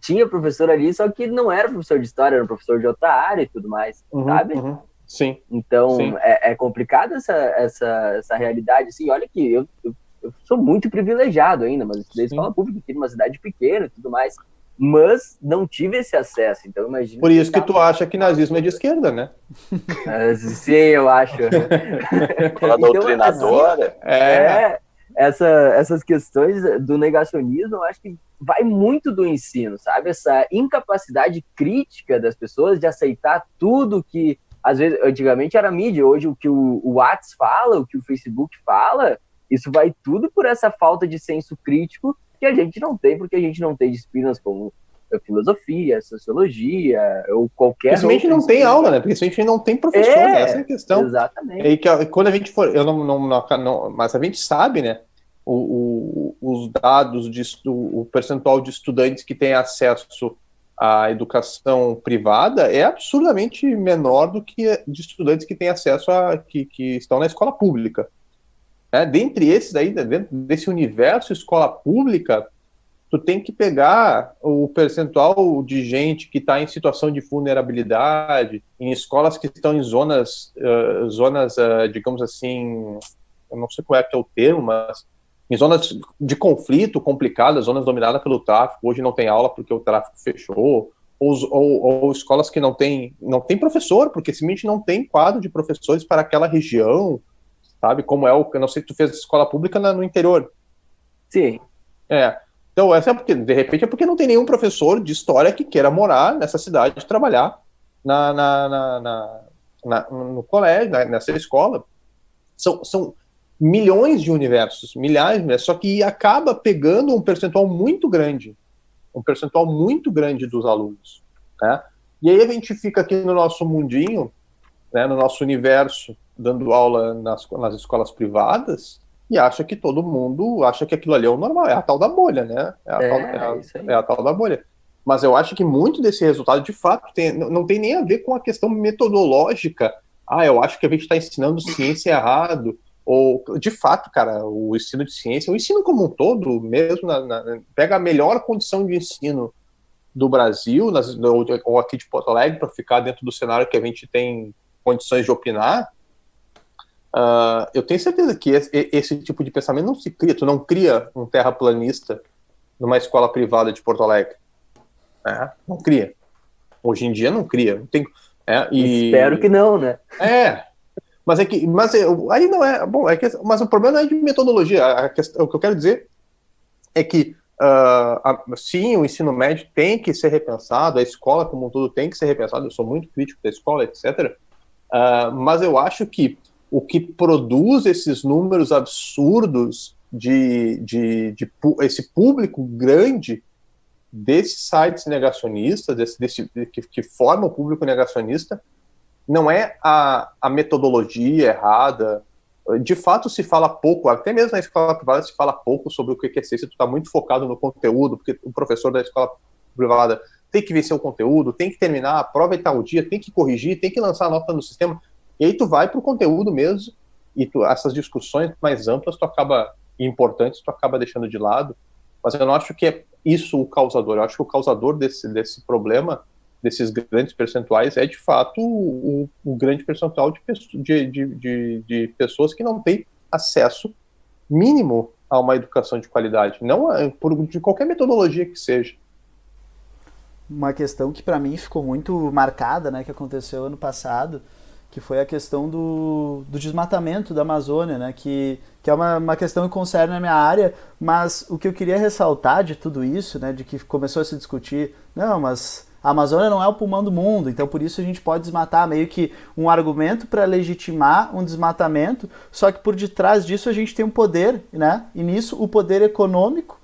tinha professor ali, só que não era professor de história, era professor de outra área e tudo mais, uhum, sabe? Uhum. Sim. Então, Sim. É, é complicado essa, essa, essa realidade. Assim, olha que eu, eu, eu sou muito privilegiado ainda, mas estudei escola pública aqui numa cidade pequena e tudo mais. Mas não tive esse acesso, então imagina. Por isso que, que tu acha que nazismo é de esquerda, né? sim, eu acho. Fala então, doutrinadora. Assim, é. é essa, essas questões do negacionismo, eu acho que vai muito do ensino, sabe? Essa incapacidade crítica das pessoas de aceitar tudo que, às vezes, antigamente era mídia, hoje o que o, o WhatsApp fala, o que o Facebook fala, isso vai tudo por essa falta de senso crítico que a gente não tem, porque a gente não tem disciplinas como filosofia, sociologia, ou qualquer. Principalmente não tem aula, né? Porque a gente não tem professor, é, né? essa é a questão. Exatamente. E que quando a gente for, eu não, não, não, não mas a gente sabe, né? O, o, os dados de o percentual de estudantes que têm acesso à educação privada é absurdamente menor do que de estudantes que têm acesso a que, que estão na escola pública. É, dentre esses aí, dentro desse universo escola pública, tu tem que pegar o percentual de gente que está em situação de vulnerabilidade, em escolas que estão em zonas, uh, zonas uh, digamos assim, eu não sei qual é, que é o termo, mas em zonas de conflito complicadas, zonas dominadas pelo tráfico, hoje não tem aula porque o tráfico fechou, ou, ou, ou escolas que não tem, não tem professor, porque simplesmente não tem quadro de professores para aquela região, sabe, como é o, eu não sei se tu fez escola pública na, no interior. Sim. É, então, essa é porque, de repente, é porque não tem nenhum professor de história que queira morar nessa cidade e trabalhar na, na, na, na, no colégio, nessa escola. São, são milhões de universos, milhares, né? só que acaba pegando um percentual muito grande, um percentual muito grande dos alunos. Né? E aí a gente fica aqui no nosso mundinho, né, no nosso universo, dando aula nas, nas escolas privadas, e acha que todo mundo acha que aquilo ali é o normal, é a tal da bolha, né? É a, é, tal, é a, é a tal da bolha. Mas eu acho que muito desse resultado, de fato, tem, não tem nem a ver com a questão metodológica. Ah, eu acho que a gente está ensinando ciência errado. Ou, de fato, cara, o ensino de ciência, o ensino como um todo, mesmo, na, na, pega a melhor condição de ensino do Brasil, nas, ou, ou aqui de Porto Alegre, para ficar dentro do cenário que a gente tem condições de opinar, Uh, eu tenho certeza que esse, esse, tipo de pensamento não se cria. Tu não cria um terraplanista numa escola privada de Porto Alegre. É, não cria. Hoje em dia não cria. Não tem, é, e... Espero que não, né? É. Mas é que. Mas é, aí não é. Bom, é que, mas o problema não é de metodologia. A questão, o que eu quero dizer é que uh, a, sim, o ensino médio tem que ser repensado, a escola como um todo tem que ser repensada. Eu sou muito crítico da escola, etc. Uh, ah, mas eu acho que o que produz esses números absurdos de, de, de, de esse público grande desses sites negacionistas, desse, desse, que, que forma o público negacionista, não é a, a metodologia errada. De fato, se fala pouco, até mesmo na escola privada se fala pouco sobre o que é ciência, tu está muito focado no conteúdo, porque o professor da escola privada tem que vencer o conteúdo, tem que terminar a prova e tal dia, tem que corrigir, tem que lançar a nota no sistema. E aí tu vai para o conteúdo mesmo, e tu, essas discussões mais amplas tu acaba importantes, tu acaba deixando de lado. Mas eu não acho que é isso o causador. Eu acho que o causador desse, desse problema, desses grandes percentuais, é de fato o, o grande percentual de, de, de, de, pessoas que não têm acesso mínimo a uma educação de qualidade, não por de qualquer metodologia que seja. Uma questão que para mim ficou muito marcada, né, que aconteceu ano passado, que foi a questão do, do desmatamento da Amazônia, né? que, que é uma, uma questão que concerne a minha área, mas o que eu queria ressaltar de tudo isso, né, de que começou a se discutir, não, mas a Amazônia não é o pulmão do mundo, então por isso a gente pode desmatar, meio que um argumento para legitimar um desmatamento, só que por detrás disso a gente tem um poder, né? E nisso o poder econômico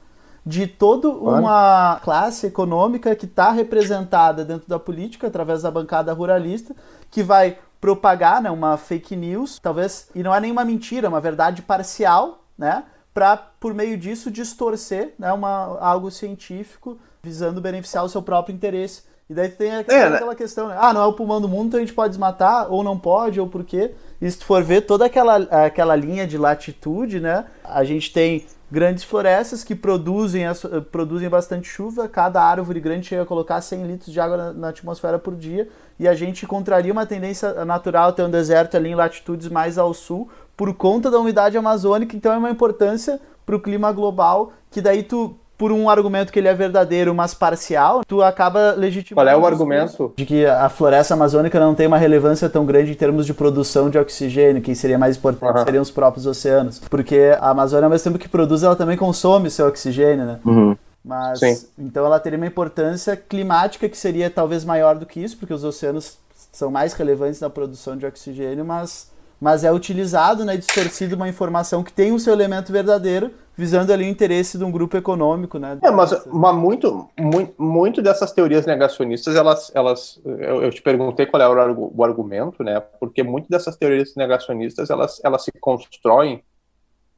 de toda uma classe econômica que está representada dentro da política através da bancada ruralista, que vai propagar né, uma fake news, talvez, e não é nenhuma mentira, é uma verdade parcial, né? Para, por meio disso, distorcer né, uma, algo científico visando beneficiar o seu próprio interesse. E daí tem aquela, é, né? aquela questão, né? ah, não é o pulmão do mundo, então a gente pode desmatar, ou não pode, ou por quê. E se tu for ver toda aquela, aquela linha de latitude, né? A gente tem grandes florestas que produzem, produzem bastante chuva, cada árvore grande chega a colocar 100 litros de água na, na atmosfera por dia, e a gente contraria uma tendência natural ter um deserto ali em latitudes mais ao sul, por conta da umidade amazônica, então é uma importância para o clima global, que daí tu por um argumento que ele é verdadeiro, mas parcial, tu acaba legitimando. Qual é o argumento? De que a floresta amazônica não tem uma relevância tão grande em termos de produção de oxigênio, quem seria mais importante uhum. seriam os próprios oceanos. Porque a Amazônia, ao mesmo tempo que produz, ela também consome seu oxigênio, né? Uhum. Mas, Sim. então ela teria uma importância climática que seria talvez maior do que isso, porque os oceanos são mais relevantes na produção de oxigênio, mas, mas é utilizado né, distorcido uma informação que tem o seu elemento verdadeiro, visando ali o interesse de um grupo econômico, né? É, mas, mas muito, muito, muito dessas teorias negacionistas, elas, elas eu, eu te perguntei qual é o, o, argumento, né? Porque muito dessas teorias negacionistas, elas, elas se constroem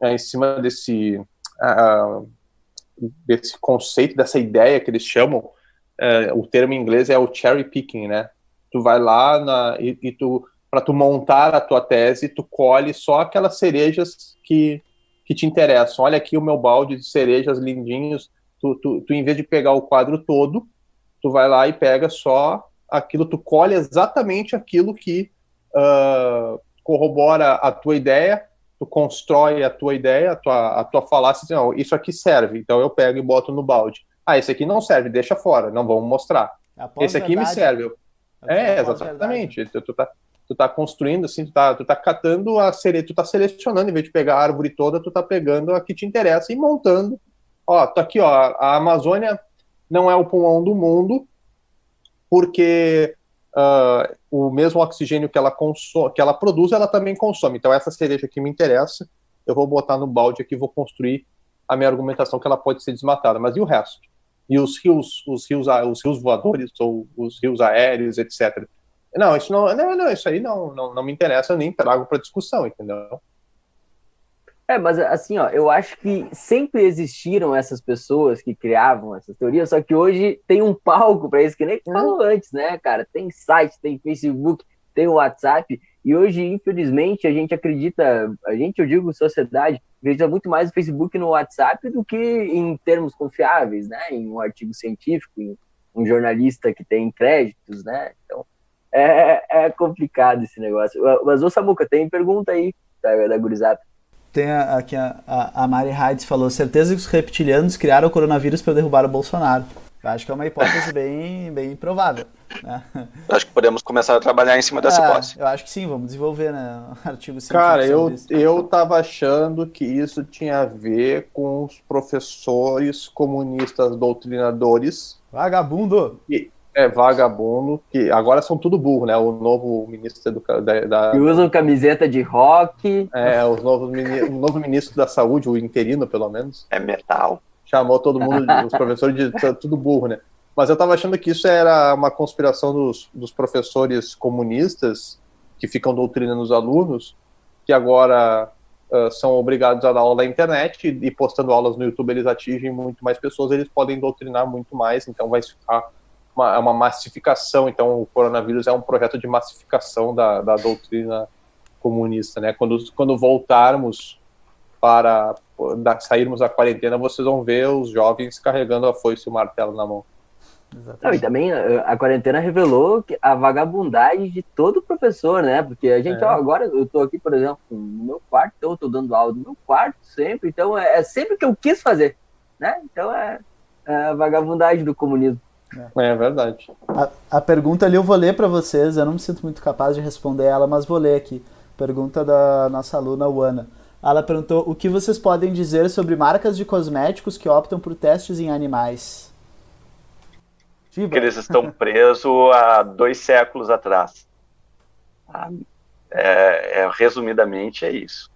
é, em cima desse, uh, desse conceito, dessa ideia que eles chamam, uh, o termo em inglês é o cherry picking, né? Tu vai lá na, e, e tu para tu montar a tua tese, tu colhe só aquelas cerejas que que te interessam. Olha aqui o meu balde de cerejas lindinhos. Tu, tu, tu, em vez de pegar o quadro todo, tu vai lá e pega só aquilo, tu colhe exatamente aquilo que uh, corrobora a tua ideia, tu constrói a tua ideia, a tua, a tua falácia, assim, não, isso aqui serve, então eu pego e boto no balde. Ah, esse aqui não serve, deixa fora, não vamos mostrar. Esse aqui me serve. É, exatamente. Tu, tá, tu tá construindo, assim, tu tá, tu tá catando a sele, tu tá selecionando, em vez de pegar a árvore toda, tu tá pegando a que te interessa e montando. Ó, tá aqui, ó, a Amazônia não é o pulmão do mundo, porque uh, o mesmo oxigênio que ela, consome, que ela produz, ela também consome. Então, essa cereja que me interessa, eu vou botar no balde aqui, vou construir a minha argumentação que ela pode ser desmatada. Mas e o resto? E os rios, os rios, os rios voadores, ou os rios aéreos, etc. Não, isso não, não, não isso aí não, não, não me interessa, eu nem trago para discussão, entendeu? É, mas assim, ó, eu acho que sempre existiram essas pessoas que criavam essas teorias, só que hoje tem um palco para isso, que nem falou antes, né, cara? Tem site, tem Facebook, tem WhatsApp, e hoje, infelizmente, a gente acredita, a gente, eu digo sociedade, acredita muito mais no Facebook e no WhatsApp do que em termos confiáveis, né? Em um artigo científico, em um jornalista que tem créditos, né? Então, é, é complicado esse negócio. Mas, ô Samuca, tem pergunta aí da, da Gurizada. Tem a, aqui a, a Mari Heides falou: certeza que os reptilianos criaram o coronavírus para derrubar o Bolsonaro. Eu acho que é uma hipótese bem, bem provável. Né? Acho que podemos começar a trabalhar em cima dessa é, hipótese. Eu acho que sim, vamos desenvolver né, um artigo científico. Cara, eu, eu tava achando que isso tinha a ver com os professores comunistas doutrinadores. Vagabundo! E, é, vagabundo, que agora são tudo burro, né? O novo ministro da. da, da que usam camiseta de rock. É, os novos, o novo ministro da saúde, o interino, pelo menos. É metal. Chamou todo mundo, os professores de tudo burro, né? Mas eu tava achando que isso era uma conspiração dos, dos professores comunistas que ficam doutrinando os alunos, que agora uh, são obrigados a dar aula na internet e, e postando aulas no YouTube eles atingem muito mais pessoas, eles podem doutrinar muito mais, então vai ficar uma, é uma massificação, então o coronavírus é um projeto de massificação da, da doutrina comunista, né? Quando, quando voltarmos para da, sairmos da quarentena, vocês vão ver os jovens carregando a foice e o martelo na mão. Não, e também a, a, quarentena revelou a vagabundagem de todo professor, né? Porque a gente, é. ó, agora eu tô aqui, por exemplo, no meu quarto, então eu tô dando aula no meu quarto sempre, então é, é sempre que eu quis fazer, né? Então é, é a vagabundagem do comunismo. É, é verdade. A, a, pergunta ali eu vou ler para vocês, eu não me sinto muito capaz de responder ela, mas vou ler aqui. Pergunta da nossa aluna Wana. Ela perguntou o que vocês podem dizer sobre marcas de cosméticos que optam por testes em animais. Que eles estão presos há dois séculos atrás. Ah, é, é, resumidamente é isso.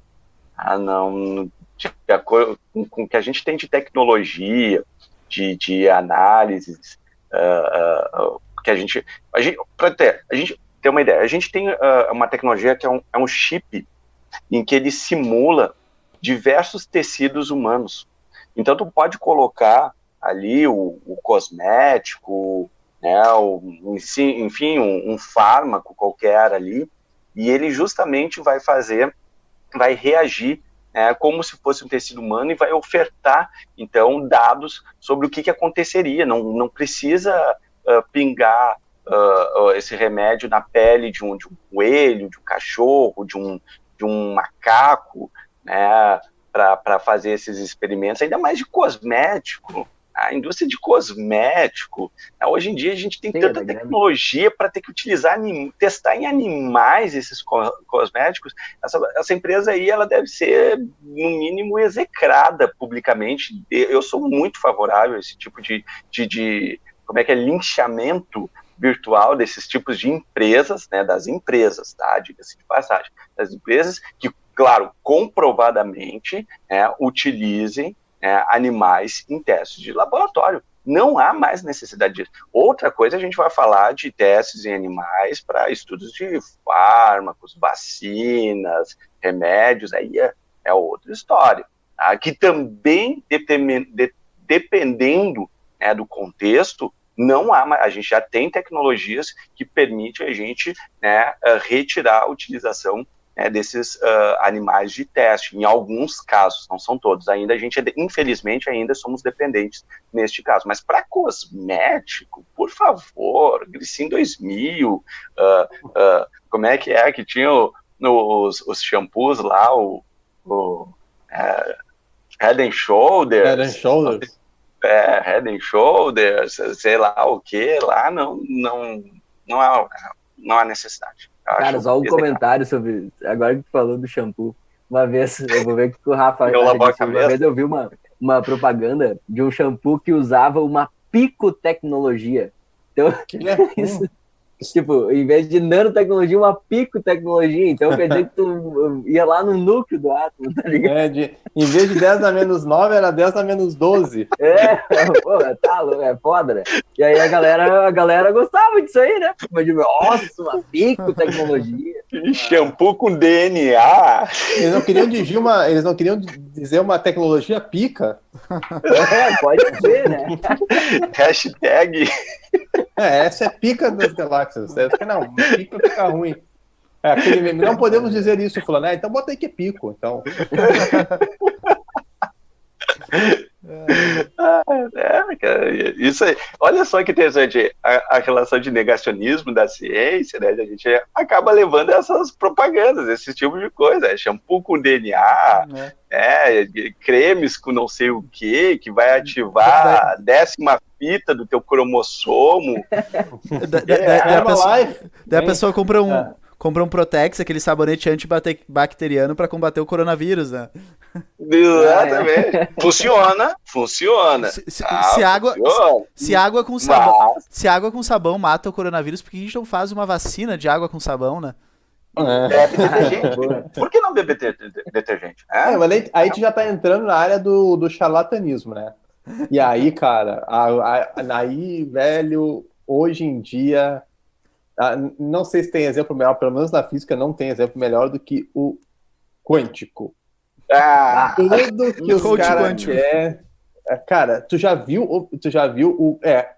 Ah, não, de acordo com o que a gente tem de tecnologia, de, de análises, uh, que a gente, a gente para ter, a gente ter uma ideia, a gente tem uma tecnologia que é um, é um chip em que ele simula diversos tecidos humanos. Então tu pode colocar ali o, o cosmético, né, o, enfim, um, um fármaco qualquer ali, e ele justamente vai fazer, vai reagir é, como se fosse um tecido humano e vai ofertar, então, dados sobre o que, que aconteceria. Não, não precisa uh, pingar uh, esse remédio na pele de um, de um coelho, de um cachorro, de um, de um macaco, né? para fazer esses experimentos, ainda mais de cosmético a indústria de cosmético. Né? Hoje em dia a gente tem, tem tanta tecnologia para ter que utilizar, testar em animais esses co cosméticos. Essa, essa, empresa aí ela deve ser, no mínimo, execrada publicamente. Eu sou muito favorável a esse tipo de, de, de como é que é, linchamento virtual desses tipos de empresas, né, das empresas, tá, diga-se de passagem, das empresas que, claro, comprovadamente é, utilizem é, animais em testes de laboratório. Não há mais necessidade disso. Outra coisa, a gente vai falar de testes em animais para estudos de fármacos, vacinas, remédios, aí é, é outra história. Tá? Que também, dependendo né, do contexto, não há mais, a gente já tem tecnologias que permitem a gente né, retirar a utilização né, desses uh, animais de teste, em alguns casos, não são todos. Ainda a gente, infelizmente, ainda somos dependentes neste caso. Mas para cosmético, por favor, Glicin 2000, uh, uh, como é que é que tinha o, os, os shampoos lá, o, o é, Head and Shoulders. Head and Shoulders. É, Head and Shoulders, sei lá o que, lá não, não, não, há, não há necessidade. Cara, só um comentário sobre. Agora que tu falou do shampoo. Uma vez, eu vou ver que o Rafa. Eu disse, uma vez eu vi uma, uma propaganda de um shampoo que usava uma picotecnologia. Então, que isso, Tipo, em vez de nanotecnologia, uma picotecnologia. Então quer dizer que tu ia lá no núcleo do átomo, tá ligado? É, de, em vez de 10 a menos 9, era 10 a menos 12. É, pô, tá louco, é foda, né? E aí a galera, a galera gostava disso aí, né? Mas, nossa, uma picotecnologia. Shampoo com DNA. Eles não queriam dizer uma, eles não queriam dizer uma tecnologia pica. É, pode ser, né? Hashtag. É, essa é pica das galáxias. Essa, não, pica fica ruim. É, aquele meme, não podemos dizer isso, falando, né? Então bota aí que é pico, então. É, cara, isso aí. Olha só que interessante a, a, relação de negacionismo da ciência, né? A gente acaba levando essas propagandas, esse tipo de coisa. É shampoo com DNA, é. é. cremes com não sei o que, que vai ativar a décima fita do teu cromossomo. da, da, é, da, a pessoa, daí a pessoa compra um. É compra um Protex, aquele sabonete antibacteriano para combater o coronavírus, né? Exatamente. É. Funciona, funciona. Se, se, ah, se água, funciona. Se, se, água com sabão, Mas... se água com sabão mata o coronavírus, por que a gente não faz uma vacina de água com sabão, né? É. Bebe detergente. Por que não beber detergente? É, mas aí, aí tu já tá entrando na área do, do charlatanismo, né? E aí, cara, a, a, aí, velho, hoje em dia ah, não sei se tem exemplo melhor, pelo menos na física não tem exemplo melhor do que o quântico. Ah, Tudo que os caras quer... É, cara, tu já viu, tu já viu o é,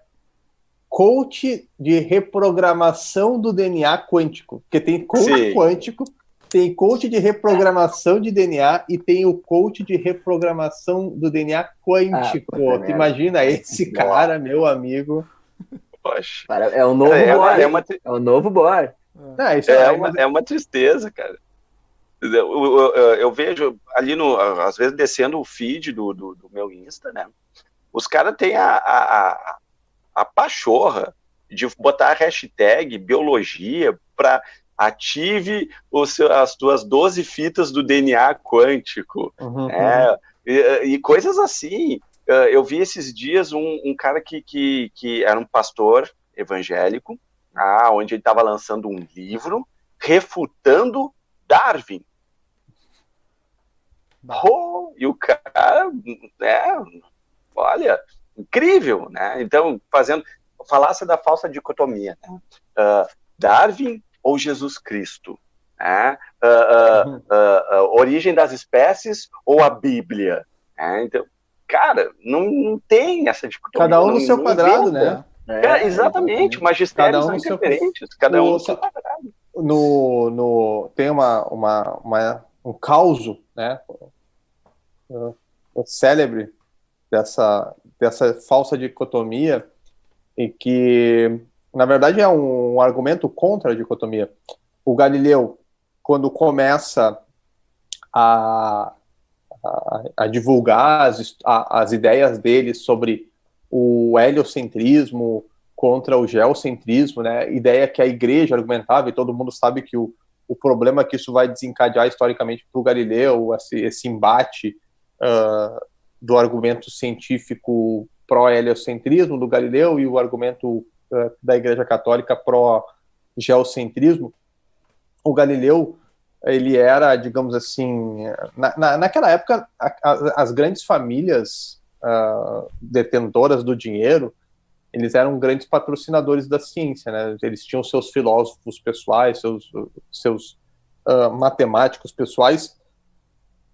coach de reprogramação do DNA quântico, porque tem coach Sim. quântico, tem coach de reprogramação de DNA e tem o coach de reprogramação do DNA quântico. Ah, imagina esse cara, meu amigo. Poxa. É o novo é, boy. É, uma, é o novo boy. É, isso é, uma, é uma tristeza, cara. Eu, eu, eu, vejo ali, no, às vezes, descendo o feed do, do, do meu Insta, né? Os caras têm a, a, a pachorra de botar a hashtag biologia para ative os, as tuas 12 fitas do DNA quântico. Uhum, é, uhum. E, e, coisas assim. Uh, eu vi esses dias um, um cara que, que, que, era um pastor evangélico, ah, onde ele estava lançando um livro refutando Darwin. Oh, e o cara, é, olha, incrível, né? Então, fazendo, falasse da falsa dicotomia, né? uh, Darwin ou Jesus Cristo, né? Uh, uh, origem das espécies ou a Bíblia, né? Então, cara, não, não tem essa dicotomia. Cada um no seu quadrado, né? É, exatamente, magistérios um são diferentes, seu... cada um no seu quadrado. No, no, tem uma, uma, uma um caos, né? O célebre dessa, dessa falsa dicotomia, em que, na verdade, é um, um argumento contra a dicotomia. O Galileu, quando começa a a, a divulgar as, a, as ideias dele sobre o heliocentrismo contra o geocentrismo, né? Ideia que a igreja argumentava, e todo mundo sabe que o, o problema é que isso vai desencadear historicamente para o Galileu, esse, esse embate uh, do argumento científico pró-heliocentrismo do Galileu e o argumento uh, da Igreja Católica pró-geocentrismo. O Galileu ele era, digamos assim, na, na, naquela época, a, a, as grandes famílias uh, detentoras do dinheiro, eles eram grandes patrocinadores da ciência, né? Eles tinham seus filósofos pessoais, seus, seus uh, matemáticos pessoais,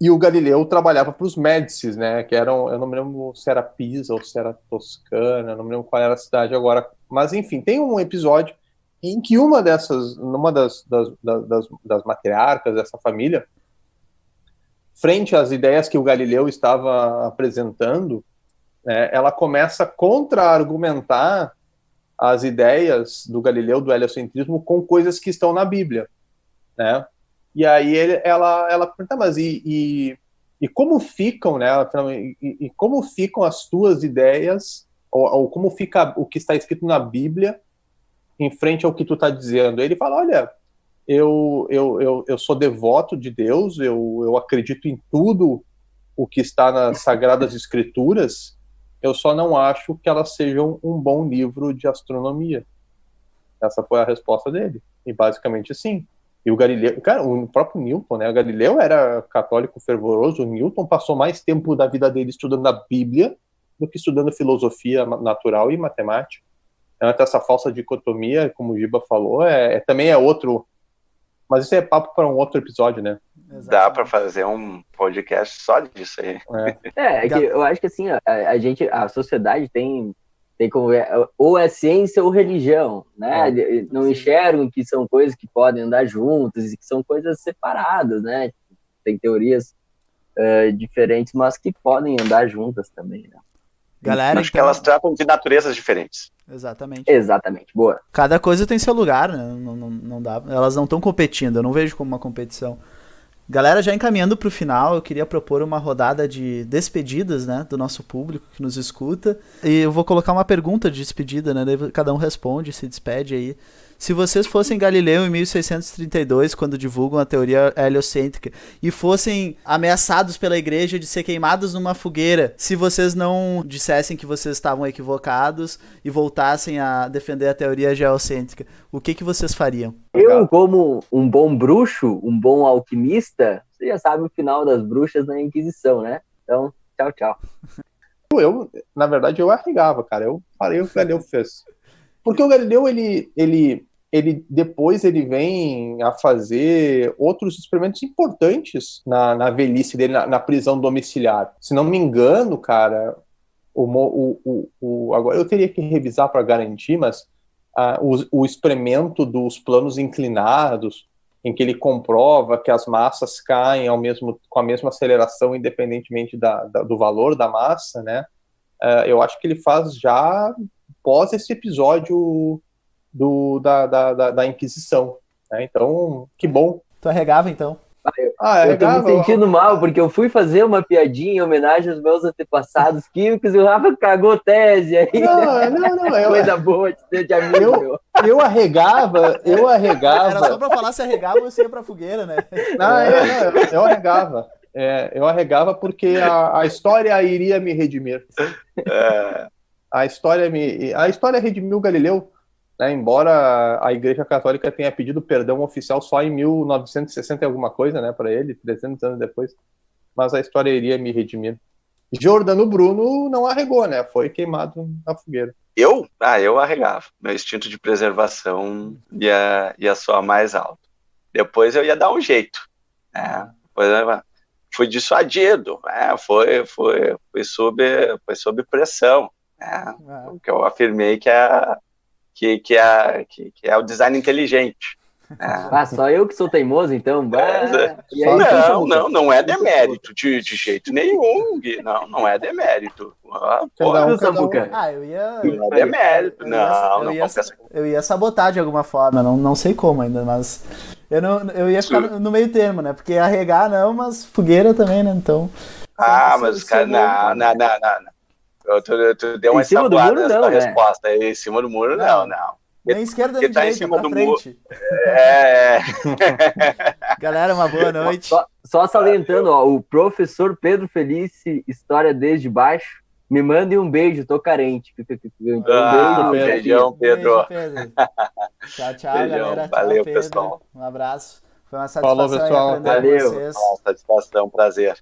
e o Galileu trabalhava para os Médicis, né? Que eram, eu não me lembro se era Pisa ou se era Toscana, não me lembro qual era a cidade agora, mas enfim, tem um episódio em que uma dessas, numa das, das, das, das matriarcas dessa família, frente às ideias que o Galileu estava apresentando, né, ela começa a contra-argumentar as ideias do Galileu, do heliocentrismo, com coisas que estão na Bíblia, né? E aí ele, ela, ela pergunta, mas e, e, e como ficam, né? E, e, como ficam as tuas ideias, ou, ou como fica o que está escrito na Bíblia em frente ao que tu está dizendo. Ele fala, olha, eu, eu, eu, eu sou devoto de Deus, eu, eu acredito em tudo o que está nas Sagradas Escrituras, eu só não acho que elas sejam um bom livro de astronomia. Essa foi a resposta dele. E basicamente sim. E o Galileu, cara, o próprio Newton, né? O Galileu era católico fervoroso, o Newton passou mais tempo da vida dele estudando a Bíblia do que estudando filosofia natural e matemática. Então, essa falsa dicotomia, como o Giba falou, é, é também é outro. Mas isso é papo para um outro episódio, né? Exatamente. Dá para fazer um podcast só disso aí. É, é, é que eu acho que assim, a, a, gente, a sociedade tem, tem como ou é ciência ou religião, né? É, Não sim. enxergam que são coisas que podem andar juntas e que são coisas separadas, né? Tem teorias uh, diferentes, mas que podem andar juntas também, né? Galera, Acho então... que elas tratam de naturezas diferentes. Exatamente. Exatamente, boa. Cada coisa tem seu lugar, né? Não, não, não dá, elas não estão competindo, eu não vejo como uma competição. Galera, já encaminhando para o final, eu queria propor uma rodada de despedidas, né, do nosso público que nos escuta. E eu vou colocar uma pergunta de despedida, né, cada um responde, se despede aí. Se vocês fossem Galileu em 1632, quando divulgam a teoria heliocêntrica, e fossem ameaçados pela igreja de ser queimados numa fogueira, se vocês não dissessem que vocês estavam equivocados e voltassem a defender a teoria geocêntrica, o que, que vocês fariam? Eu, como um bom bruxo, um bom alquimista, você já sabe o final das bruxas na Inquisição, né? Então, tchau, tchau. Eu, na verdade, eu arregava, cara. Eu falei o que o Galileu fez. Porque o Galileu, ele, ele, ele depois ele vem a fazer outros experimentos importantes na, na velhice dele, na, na prisão domiciliar. Se não me engano, cara, o, o, o, agora eu teria que revisar para garantir, mas uh, o, o experimento dos planos inclinados, em que ele comprova que as massas caem ao mesmo, com a mesma aceleração, independentemente da, da do valor da massa, né? Uh, eu acho que ele faz já pós esse episódio do, da, da, da, da Inquisição. Né? Então, que bom. Tu arregava, então? Ah, eu, eu tô me sentindo mal, porque eu fui fazer uma piadinha em homenagem aos meus antepassados químicos e o Rafa cagou tese aí. Não, não, não. Eu, Coisa boa de ter de amigo. Eu, eu arregava, eu arregava. Era só pra falar se arregava ou se ia pra fogueira, né? Não, é, não eu, eu arregava. É, eu arregava porque a, a história iria me redimir. É. A história me. A história redimiu Galileu né, embora a Igreja Católica tenha pedido perdão oficial só em 1960 e alguma coisa, né, para ele, 300 anos depois, mas a história iria me redimir. Jordano Bruno não arregou, né? Foi queimado na fogueira. Eu? Ah, eu arregava. Meu instinto de preservação ia, ia soar mais alto. Depois eu ia dar um jeito. Né? Depois fui dissuadido, né? foi, foi, foi, sob, foi sob pressão. Né? Ah. Porque eu afirmei que a, que, que, é, que, que é o design inteligente. Ah, só eu que sou teimoso, então. É. não, não, não é demérito, de, de jeito nenhum. Não, não é demérito. Ah, ah, eu ia. Não é demérito, não. Eu ia, eu ia, eu ia sabotar de alguma forma, não, não sei como ainda, mas Eu, não, eu ia ficar no, no meio termo, né? Porque arregar não, mas fogueira também, né? Então. Ah, mas os caras. Não, não, não, não. Tu, tu deu uma escapada nessa né? resposta. Em cima do muro, não, não. Nem esquerda nem tá direita, em cima do frente. Muro. É. Galera, uma boa noite. Só, só salientando, ó, o professor Pedro Felice, História Desde Baixo, me mande um beijo, tô carente. Um ah, beijo, beijão, Pedro. Beijo, Pedro. Tchau, tchau, beijão. galera. Tchau, Valeu, Pedro. pessoal. Um abraço. Foi uma satisfação Falou, pessoal. aprender Valeu. com vocês. Uma satisfação, prazer.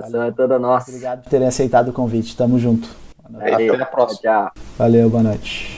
Satisfação é toda nossa. Obrigado por terem aceitado o convite. Tamo junto. Até a próxima. Tchau. Valeu, boa noite.